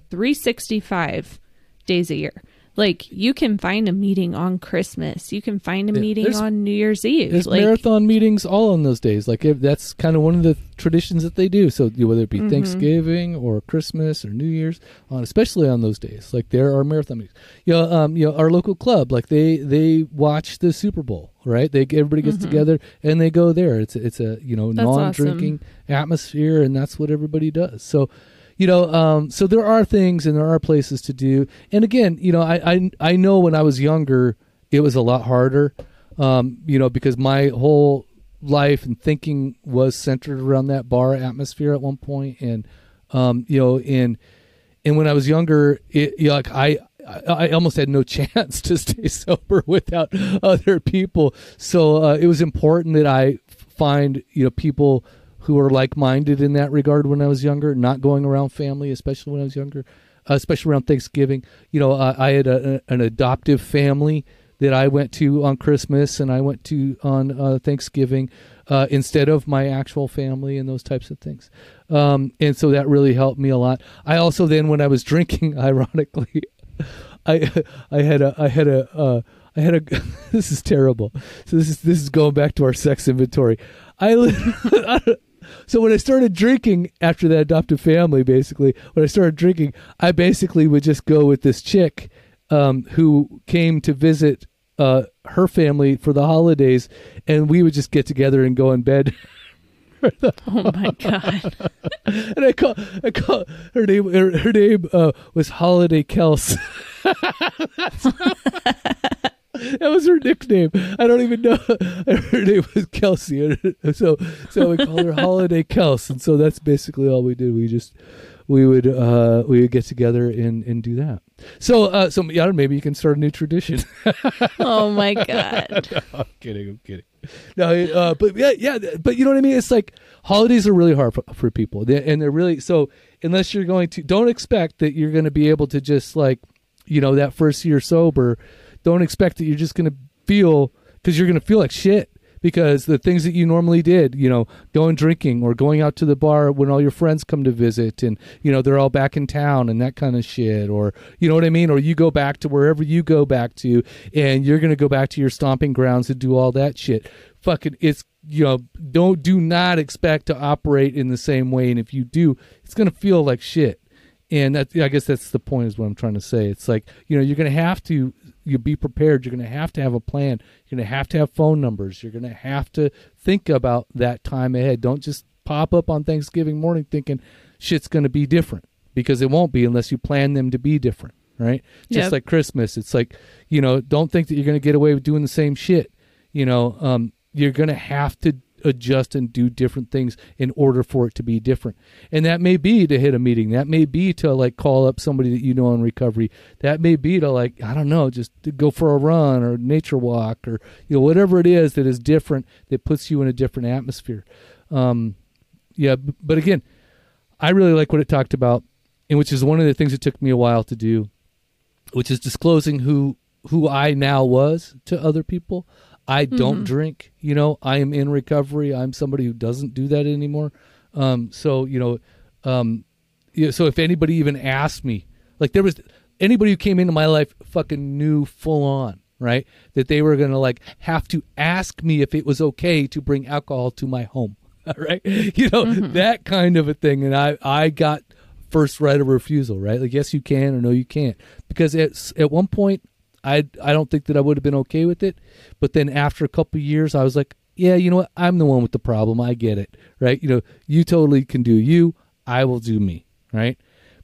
365 days a year. Like you can find a meeting on Christmas. You can find a Yeah, meeting on New Year's Eve. There's like, marathon meetings all on those days. Like if that's kind of one of the traditions that they do. So whether it be Mm-hmm. Thanksgiving or Christmas or New Year's, on especially on those days, like there are marathon meetings. You know, um, you know, our local club, like they they watch the Super Bowl, right? They everybody gets together and they go there. It's a, it's a you know Mm-hmm. That's non-drinking atmosphere, and that's what everybody does. So. You know, um, so there are things and there are places to do. And again, you know, I, I I know when I was younger, it was a lot harder um, you know, because my whole life and thinking was centered around that bar atmosphere at one point, and um, you know, and and when I was younger, it you know, like I. I almost had no chance to stay sober without other people, so uh, it was important that I find you know people who are like-minded in that regard when I was younger, not going around family, especially when I was younger, uh, especially around Thanksgiving. You know, uh, I had a, an adoptive family that I went to on Christmas and I went to on uh, Thanksgiving uh, instead of my actual family and those types of things. Um, and so that really helped me a lot. I also then, when I was drinking, ironically, I I had a I had a uh, I had a this is terrible. So this is this is going back to our sex inventory. I, so when I started drinking after that adoptive family, basically when I started drinking, I basically would just go with this chick um, who came to visit uh, her family for the holidays, and we would just get together and go in bed. oh my god. and I call I call her name her, her name uh, was Holiday Kels. that was her nickname. I don't even know her name was Kelsey. So so we called her Holiday Kels, and so that's basically all we did. We just we would uh we would get together and and do that. So uh so yeah, maybe you can start a new tradition. Oh my god. I'm kidding. I'm kidding. No, uh, but yeah, yeah, but you know what I mean. It's like holidays are really hard for, for people, they, and they're really so. Unless you're going to, don't expect that you're going to be able to just like, you know, that first year sober. Don't expect that you're just going to feel because you're going to feel like shit because the things that you normally did, you know, going drinking or going out to the bar when all your friends come to visit and, you know, they're all back in town and that kind of shit. Or, you know what I mean? Or you go back to wherever you go back to and you're going to go back to your stomping grounds and do all that shit. Fucking, it's, you know, don't, do not expect to operate in the same way. And if you do, it's going to feel like shit. And that, I guess that's the point is what I'm trying to say. It's like, you know, you're going to have to, you be prepared. You're going to have to have a plan. You're going to have to have phone numbers. You're going to have to think about that time ahead. Don't just pop up on Thanksgiving morning thinking shit's going to be different because it won't be unless you plan them to be different, right? Just Yep. like Christmas. It's like, you know, don't think that you're going to get away with doing the same shit. You know, um, you're going to have to adjust and do different things in order for it to be different. And that may be to hit a meeting. That may be to like call up somebody that you know in recovery. That may be to like, I don't know, just go for a run or nature walk or, you know, whatever it is that is different that puts you in a different atmosphere. Um, yeah. But again, I really like what it talked about and which is one of the things that took me a while to do, which is disclosing who, who I now was to other people. I don't mm-hmm. drink. You know, I am in recovery. I'm somebody who doesn't do that anymore. Um, so you know, um, so if anybody even asked me, like there was anybody who came into my life, fucking knew full on, right, that they were gonna like have to ask me if it was okay to bring alcohol to my home, right? You know, mm-hmm. that kind of a thing. And I, I got first right of refusal, right? Like yes, you can or no, you can't, because at at one point I I don't think that I would have been okay with it. But then after a couple years, I was like, yeah, you know what? I'm the one with the problem. I get it, right? You know, you totally can do you. I will do me, right?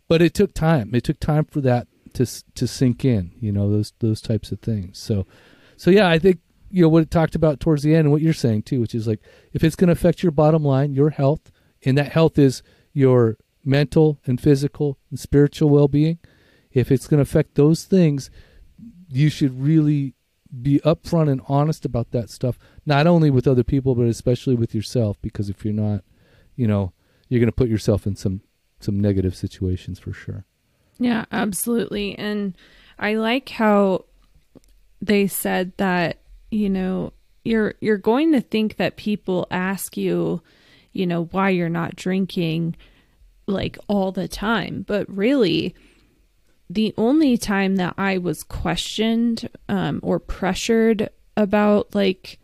But it took time. It took time for that to to sink in. You know, those those types of things. So, so yeah, I think you know what it talked about towards the end, and what you're saying too, which is like if it's going to affect your bottom line, your health, and that health is your mental and physical and spiritual well being. If it's going to affect those things, you should really be upfront and honest about that stuff, not only with other people, but especially with yourself. Because if you're not, you know, you're going to put yourself in some some negative situations for sure. Yeah, absolutely. And I like how they said that, you know, you're you're going to think that people ask you, you know, why you're not drinking like all the time, but really the only time that I was questioned um, or pressured about, like,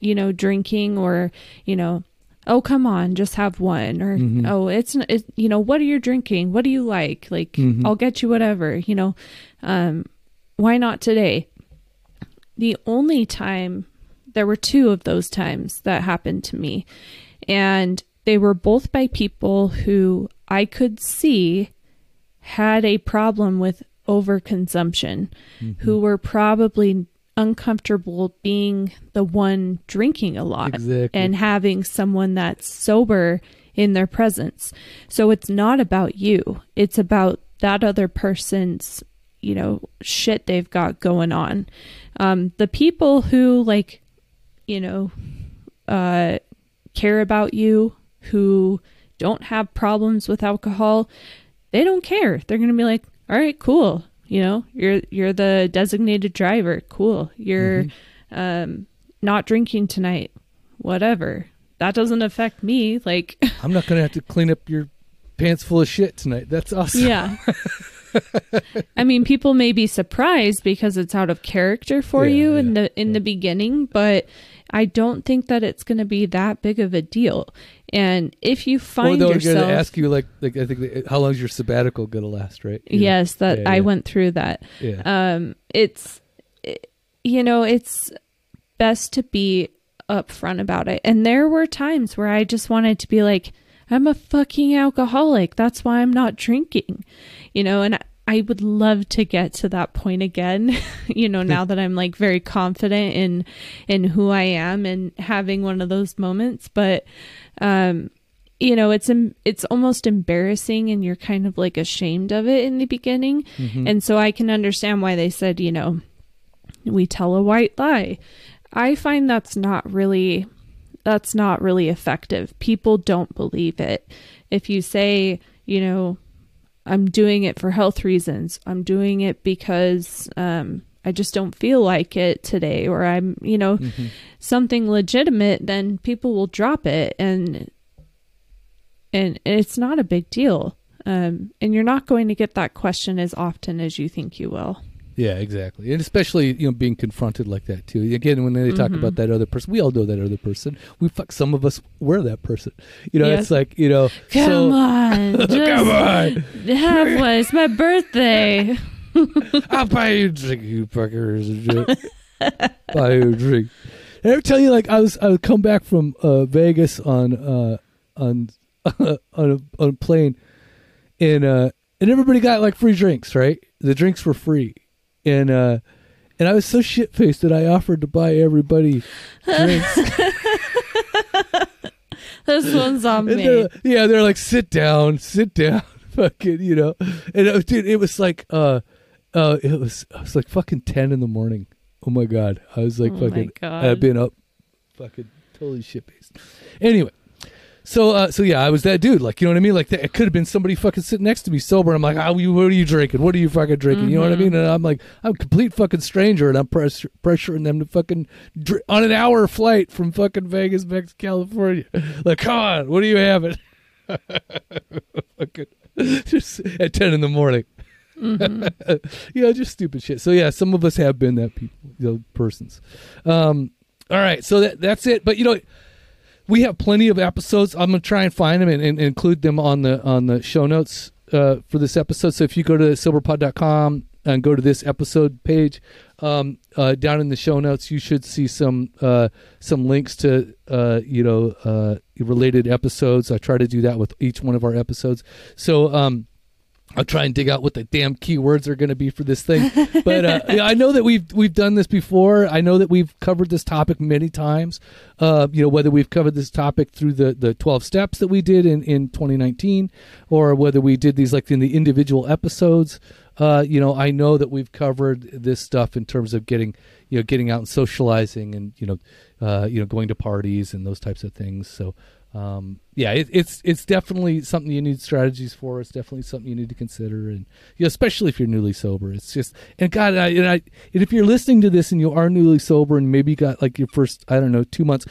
you know, drinking or, you know, oh, come on, just have one, or, mm-hmm. oh, it's, it, you know, what are you drinking? What do you like? Like, mm-hmm. I'll get you whatever, you know, um, why not today? The only time, there were two of those times that happened to me, and they were both by people who I could see had a problem with overconsumption, mm-hmm. who were probably uncomfortable being the one drinking a lot exactly. and having someone that's sober in their presence. So it's not about you, it's about that other person's, you know, shit they've got going on. Um, the people who, like, you know, uh, care about you, who don't have problems with alcohol, they don't care. They're going to be like, "All right, cool. You know, you're you're the designated driver. Cool. You're mm-hmm. um, not drinking tonight. Whatever. That doesn't affect me. Like, I'm not going to have to clean up your pants full of shit tonight. That's awesome. Yeah. I mean, people may be surprised because it's out of character for yeah, you in the in yeah. the beginning, but I don't think that it's going to be that big of a deal. And if you find well, yourself, going to ask you like, like I think, how long is your sabbatical going to last? Right? You yes, know? that yeah, I went through that. Yeah. Um, it's, it, you know, it's best to be upfront about it. And there were times where I just wanted to be like, I'm a fucking alcoholic. That's why I'm not drinking, you know, and I would love to get to that point again, you know, now that I'm like very confident in in who I am and having one of those moments, but um you know, it's it's almost embarrassing and you're kind of like ashamed of it in the beginning. Mm-hmm. And so I can understand why they said, you know, we tell a white lie. I find that's not really that's not really effective. People don't believe it. If you say, you know, I'm doing it for health reasons. I'm doing it because um, I just don't feel like it today, or I'm, you know, mm-hmm. something legitimate. Then people will drop it, and and it's not a big deal. Um, and you're not going to get that question as often as you think you will. Yeah, exactly, and especially you know being confronted like that too. Again, when they talk mm-hmm. about that other person, we all know that other person. We fuck some of us were that person. You know, yes. it's like you know. Come so, on, come on, have one. It's my birthday. I'll buy you a drink, you fuckers. buy you a drink. I ever tell you like I was I would come back from uh, Vegas on uh, on on a, on a plane, and uh, and everybody got like free drinks, right? The drinks were free and uh, and I was so shit faced that I offered to buy everybody drinks. this one's on And me. they're- yeah, they're like, sit down, sit down, fucking, you know. And uh, dude, it was like, uh, uh, it was, it was like fucking ten in the morning. Oh my god, I was like Oh my fucking, God. I've been up, fucking totally shit faced. Anyway. So, uh, so yeah, I was that dude. Like, you know what I mean? Like, that, it could have been somebody fucking sitting next to me sober. I'm like, oh, you, what are you drinking? What are you fucking drinking? You know what I Mm-hmm. mean? And I'm like, I'm a complete fucking stranger, and I'm press- pressuring them to fucking dr- on an hour flight from fucking Vegas back to California. Like, come on, what are you having? fucking just at ten in the morning. you know, just stupid shit. So yeah, some of us have been that people, you know, persons. Um, all right, so that that's it. But you know, we have plenty of episodes. I'm gonna try and find them and, and include them on the on the show notes uh, for this episode. So if you go to soberpod.com and go to this episode page, um, uh, down in the show notes, you should see some uh, some links to uh, you know uh, related episodes. I try to do that with each one of our episodes. So. Um, I'll try and dig out what the damn keywords are going to be for this thing. But uh, yeah, I know that we've we've done this before. I know that we've covered this topic many times. Uh, you know, whether we've covered this topic through the, the 12 steps that we did in, in 2019 or whether we did these like in the individual episodes. Uh, you know, I know that we've covered this stuff in terms of getting, you know, getting out and socializing and, you know, uh, you know, going to parties and those types of things. So, um, yeah, it, it's it's definitely something you need strategies for. It's definitely something you need to consider, and you know, especially if you're newly sober. It's just and God, I, and I and if you're listening to this and you are newly sober and maybe got like your first I don't know two months,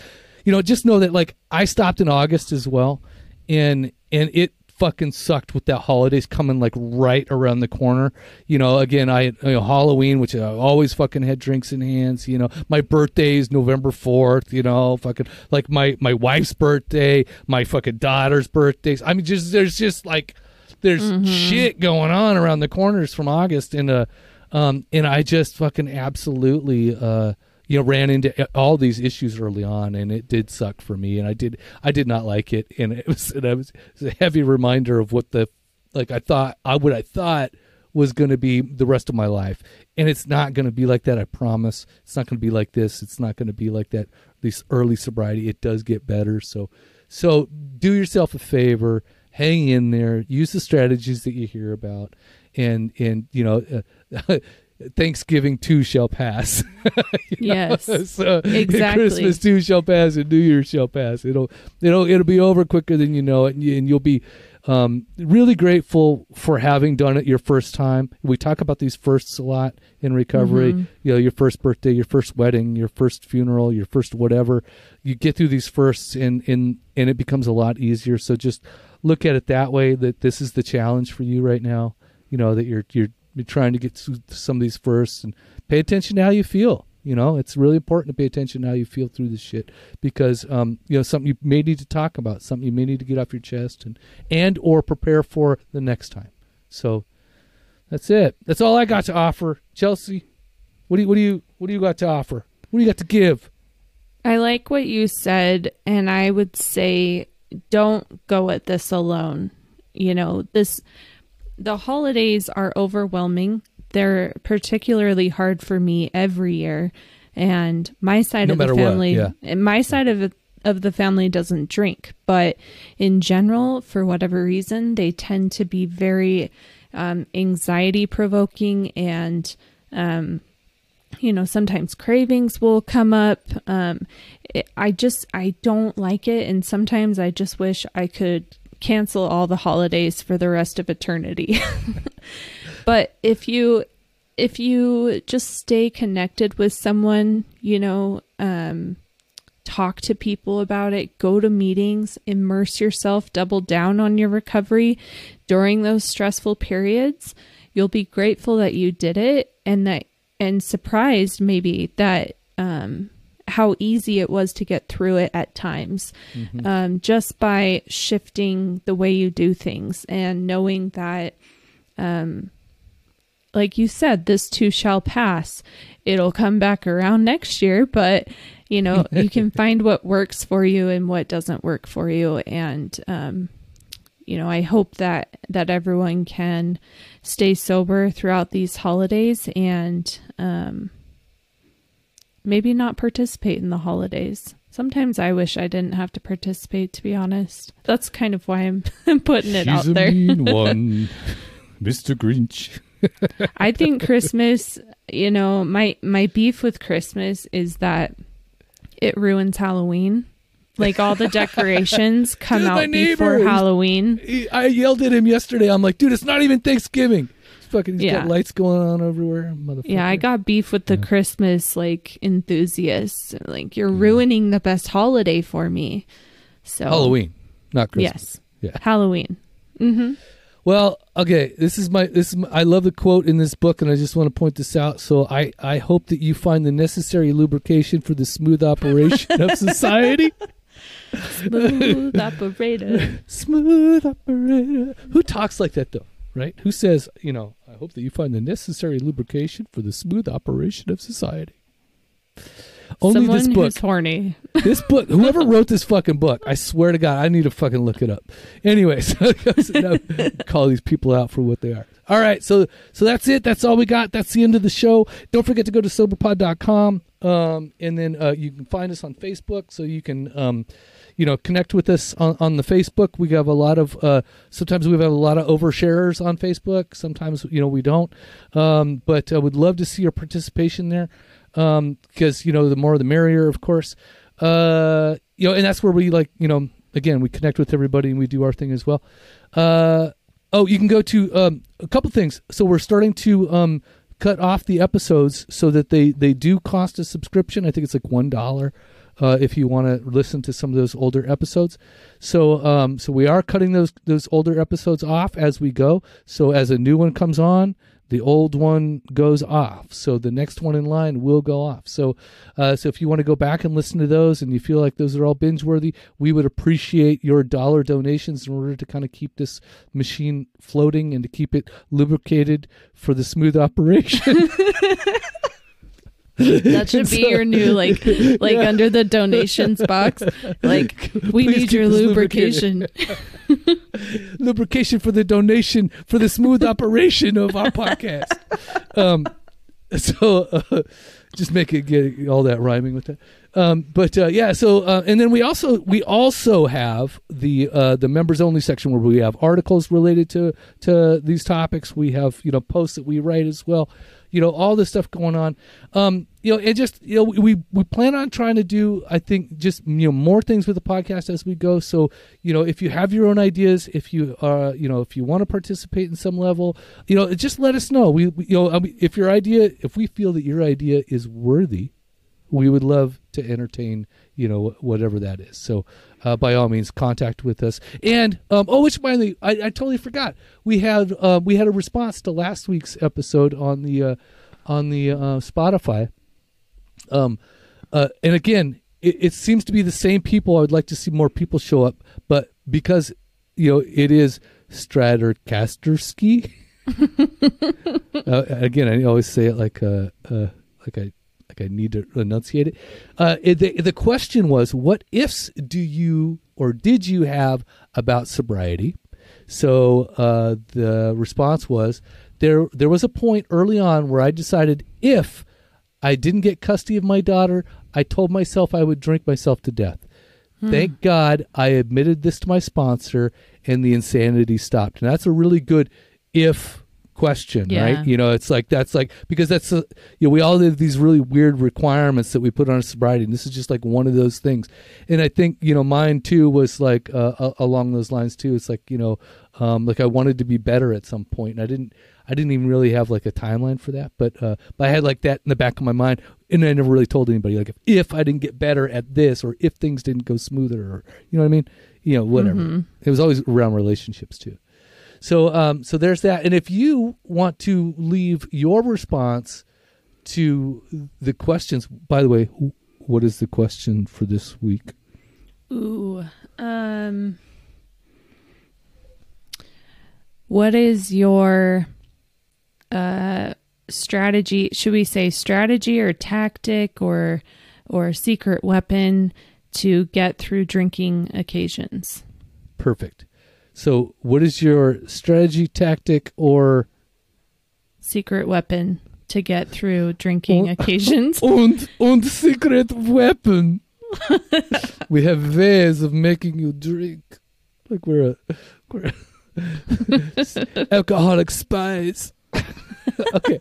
you know, just know that like I stopped in August as well, and and it fucking sucked with that holidays coming like right around the corner. You know, again, I you know, Halloween, which I always fucking had drinks in hands. You know, my birthday is November fourth. You know, fucking like my my wife's birthday, my fucking daughter's birthdays. I mean, just there's just like there's shit going on around the corners from August, and uh, um, and I just fucking absolutely uh you know ran into all these issues early on and it did suck for me and i did i did not like it and it was and I was, was a heavy reminder of what the like i thought i what i thought was going to be the rest of my life and it's not going to be like that i promise. It's not going to be like this. It's not going to be like that this early sobriety. It does get better so so do yourself a favor hang in there use the strategies that you hear about and and you know uh, Thanksgiving too shall pass. Yes, so exactly. Christmas too shall pass, and New Year shall pass. It'll it'll it'll be over quicker than you know it, and, you, you'll be um, really grateful for having done it your first time. We talk about these firsts a lot in recovery. Mm-hmm. You know, your first birthday, your first wedding, your first funeral, your first whatever. You get through these firsts, and and and it becomes a lot easier. So just look at it that way. That this is the challenge for you right now. You know that you're you're you're trying to get through some of these firsts and pay attention to how you feel. You know, it's really important to pay attention to how you feel through this shit because um, you know something you may need to talk about, something you may need to get off your chest and and or prepare for the next time. So that's it. That's all I got to offer. Chelsea, what do you what do you what do you got to offer? What do you got to give? I like what you said, and I would say don't go at this alone. You know, this the holidays are overwhelming. They're particularly hard for me every year, and my side No of the matter what, family, yeah. my side of it, of the family doesn't drink, but in general, for whatever reason, they tend to be very um, anxiety provoking and um, you know sometimes cravings will come up um it, i just i don't like it and sometimes i just wish i could cancel all the holidays for the rest of eternity. But if you if you just stay connected with someone you know um talk to people about it go to meetings immerse yourself double down on your recovery during those stressful periods you'll be grateful that you did it and that and surprised maybe that um how easy it was to get through it at times um just by shifting the way you do things and knowing that um like you said this too shall pass. It'll come back around next year but you know you can find what works for you and what doesn't work for you. And um you know i hope that that everyone can stay sober throughout these holidays and um maybe not participate in the holidays. Sometimes I wish I didn't have to participate, to be honest. That's kind of why I'm putting it She's out a there. mean one, Mr. Grinch. I think Christmas, you know, my my beef with Christmas is that it ruins Halloween. Like all the decorations come Dude, out before Halloween. He- I yelled at him yesterday. I'm like, dude, it's not even Thanksgiving. He's fucking, he's Yeah. got lights going on everywhere, motherfucker. Yeah, I got beef with the Christmas like enthusiasts. Like you're ruining the best holiday for me. So Halloween, not Christmas. Yes. Yeah. Halloween. Mm-hmm. Well, okay. This is my this is my, I love the quote in this book, and I just want to point this out. So I I hope that you find the necessary lubrication for the smooth operation of society. Smooth operator. Smooth operator. Who talks like that though? Right? Who says you know? I hope that you find the necessary lubrication for the smooth operation of society. Only Someone this book. who's horny. this book whoever wrote this fucking book i swear to god i need to fucking look it up anyways call these people out for what they are all right so so that's it that's all we got that's the end of the show don't forget to go to soberpod.com um, and then uh, you can find us on facebook so you can um, you know connect with us on, on the facebook. We have a lot of uh, sometimes we have a lot of oversharers on facebook. Sometimes you know we don't. Um, but i would love to see your participation there. Because you know the more the merrier of course. Uh you know and that's where we like you know again we connect with everybody and we do our thing as well. Uh oh you can go to um a couple things. So we're starting to um cut off the episodes so that they they do cost a subscription. I think it's like one dollar uh, if you want to listen to some of those older episodes, so um, so we are cutting those those older episodes off as we go. So as a new one comes on, the old one goes off. So the next one in line will go off. So uh, so if you want to go back and listen to those and you feel like those are all binge worthy we would appreciate your dollar donations in order to kind of keep this machine floating and to keep it lubricated for the smooth operation That should be your new like like Yeah. under the donations box. Like we Please need your lubrication. lubrication for the donation for the smooth operation of our podcast. Um, so uh, just make it get all that rhyming with that. Um, but uh, yeah, so uh, and then we also we also have the uh, the members only section where we have articles related to to these topics. We have you know posts that we write as well. You know all this stuff going on. Um, you know, and just you know we we plan on trying to do I think just you know more things with the podcast as we go. So you know if you have your own ideas, if you uh you know if you want to participate in some level, you know just let us know. We, we you know I mean, if your idea if we feel that your idea is worthy we would love to entertain you know whatever that is so uh, by all means contact with us. And um, oh which way, I, I totally forgot. We had uh, we had a response to last week's episode on the uh, on the uh, spotify. Um uh, and again it, it seems to be the same people. I would like to see more people show up but because you know it is stratocasterski uh, again i always say it like uh, uh like i like I need to enunciate it. Uh, the, the question was, what ifs do you or did you have about sobriety? So uh, the response was, there there was a point early on where I decided if I didn't get custody of my daughter, I told myself I would drink myself to death. Thank God I admitted this to my sponsor and the insanity stopped. And that's a really good if question, Yeah. right? You know, it's like that's like because that's a, you know we all have these really weird requirements that we put on our sobriety, and this is just like one of those things. And I think you know mine too was like uh, uh, along those lines too. It's like you know, um, like I wanted to be better at some point, and I didn't. I didn't even really have like a timeline for that, but uh, but I had like that in the back of my mind, and I never really told anybody like if, if I didn't get better at this or if things didn't go smoother or you know what I mean, you know whatever. It was always around relationships too. So um so there's that, and if you want to leave your response to the questions, by the way, what is the question for this week? Ooh. Um What is your uh strategy? Should we say strategy or tactic or or secret weapon to get through drinking occasions? Perfect. So, what is your strategy, tactic, or Secret weapon to get through drinking Oh. occasions. and and secret weapon. we have ways of making you drink, like we're a we're a alcoholic spies. okay,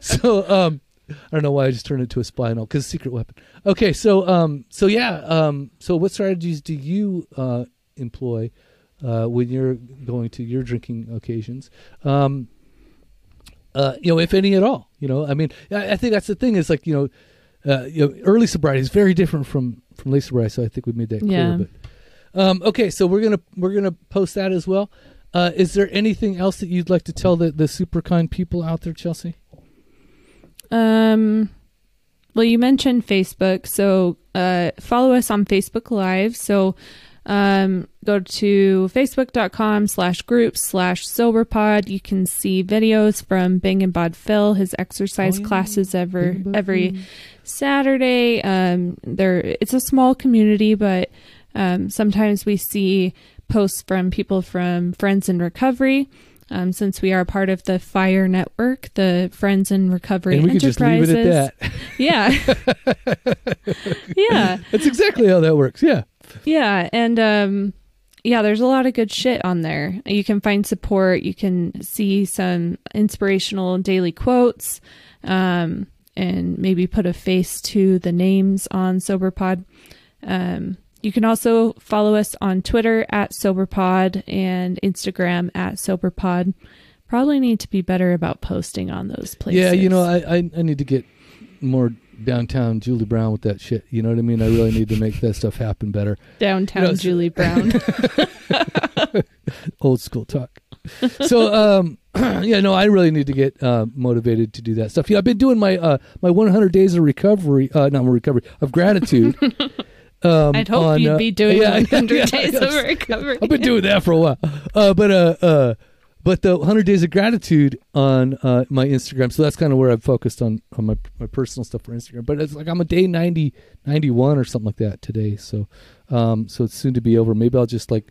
so um, I don't know why I just turned it into a spy and all because secret weapon. Okay, so um, so yeah, um, so what strategies do you uh employ uh when you're going to your drinking occasions? Um, uh, you know, if any at all. You know, I mean, I, I think that's the thing is like you know uh, you know, early sobriety is very different from from late sobriety. So I think we made that Yeah. clear. But um, okay, so we're gonna we're gonna post that as well. Uh, is there anything else that you'd like to tell the the super kind people out there, Chelsea? Um, well, you mentioned Facebook, so uh, follow us on Facebook Live. So um, go to facebook.com slash group slash soberpod. You can see videos from Bing and Bod Phil, his exercise Oh, yeah. classes every Bing and Bod every Saturday. Um, there, it's a small community, but um, sometimes we see posts from people from Friends in Recovery. Um, since we are part of the Fire Network, the Friends in Recovery and we could just leave Enterprises. it at that. Yeah. yeah. That's exactly how that works. Yeah. Yeah. And um yeah, there's a lot of good shit on there. You can find support, you can see some inspirational daily quotes, um, and maybe put a face to the names on SoberPod. Um you can also follow us on Twitter at SoberPod and Instagram at SoberPod. Probably need to be better about posting on those places. Yeah, you know, I, I I need to get more downtown Julie Brown with that shit. You know what I mean? I really need to make that stuff happen better. downtown you know, Julie Brown. Old school talk. so um yeah, no, I really need to get uh, motivated to do that stuff. Yeah, I've been doing my uh my 100 days of recovery, uh not recovery, of gratitude. Um, I'd hope on, you'd uh, be doing yeah, 100 yeah, days yeah, of recovery. I've been doing that for a while. Uh, but uh, uh, but the 100 days of gratitude on uh, my Instagram. So that's kind of where I've focused on on my my personal stuff for Instagram. But it's like I'm a day 90 91 or something like that today. So um so it's soon to be over. Maybe I'll just like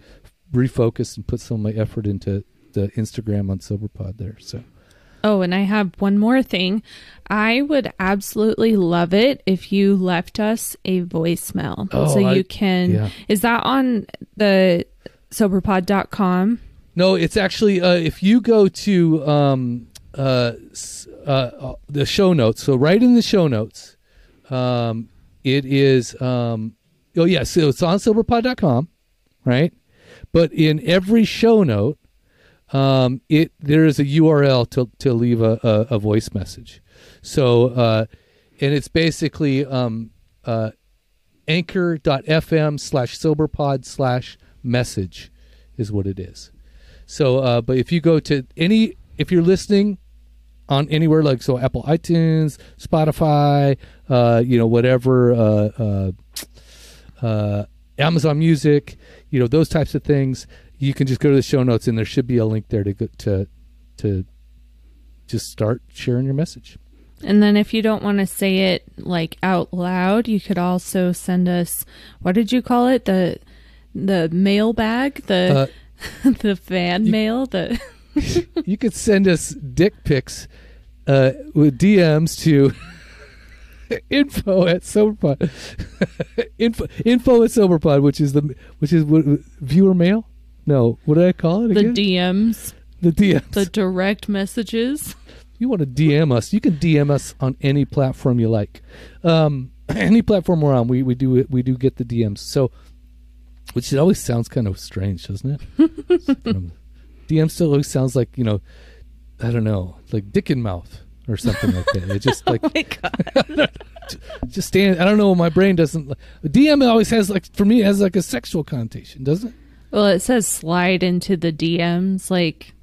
refocus and put some of my effort into the Instagram on SoberPod there. So Oh, and I have one more thing. I would absolutely love it if you left us a voicemail. Oh, so I- you can yeah. Is that on the soberpod.com? No, it's actually uh, if you go to um, uh, uh, uh, the show notes. So right in the show notes, um, it is. Um, oh yeah, so it's on soberpod.com, right? But in every show note, um, it there is a URL to to leave a, a, a voice message. So uh, and it's basically um, uh, anchor.fm slash soberpod slash message is what it is. So, uh, but if you go to any, if you're listening on anywhere like so, Apple iTunes, Spotify, uh, you know, whatever, uh, uh, uh, Amazon Music, you know, those types of things, you can just go to the show notes and there should be a link there to go, to to just start sharing your message. And then if you don't want to say it like out loud, you could also send us what did you call it? The the mailbag, the the fan you- mail, the you could send us dick pics uh, with DMs to info at Soberpod. info, info at Soberpod, which is the which is what, viewer mail. No, what did I call it the again? DMs, the DMs. the direct messages. You want to DM us, you can DM us on any platform you like. Um, any platform we're on, we, we do we do get the DMs. So, which it always sounds kind of strange, doesn't it? um, DM still always sounds like you know, I don't know, like dick in mouth or something like that. It just like Oh my god. just stand. I don't know. My brain doesn't. DM always has like for me it has like a sexual connotation, doesn't it? Well, it says slide into the DMs like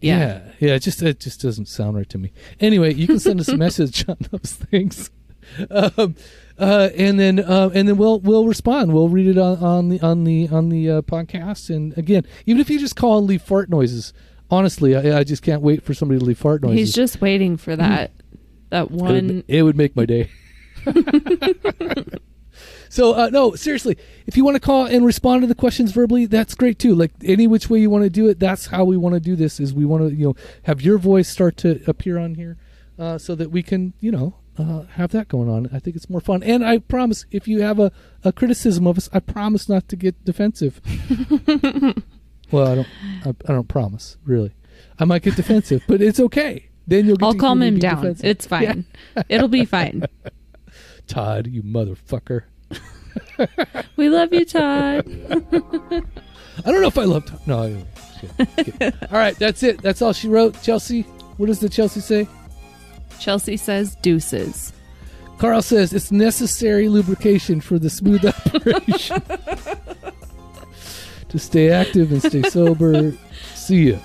Yeah. yeah, yeah. It just it just doesn't sound right to me. Anyway, you can send us a message on those things, um, uh, and then uh, and then we'll we'll respond. We'll read it on, on the on the on the uh, podcast. And again, even if you just call and leave fart noises, honestly, I, I just can't wait for somebody to leave fart noises. he's just waiting for that that It would, one it would make my day. so uh, no, seriously, if you want to call and respond to the questions verbally, that's great too. Like any which way you want to do it, that's how we want to do this. Is we want to you know have your voice start to appear on here. uh, so that we can, you know, uh, have that going on. I think it's more fun. And I promise, if you have a, a criticism of us, I promise not to get defensive. well, I don't. I, I, don't promise, really. I might get defensive, but it's okay. Then you'll. I'll calm him down. Defensive. It's fine. Yeah. It'll be fine. Todd, you motherfucker. we love you, Todd. I don't know if I love Todd. No. Anyway, all right, that's it. That's all she wrote. Chelsea, what does the Chelsea say? Chelsea says deuces. Carl says it's necessary lubrication for the smooth operation. to stay active and stay sober. See ya.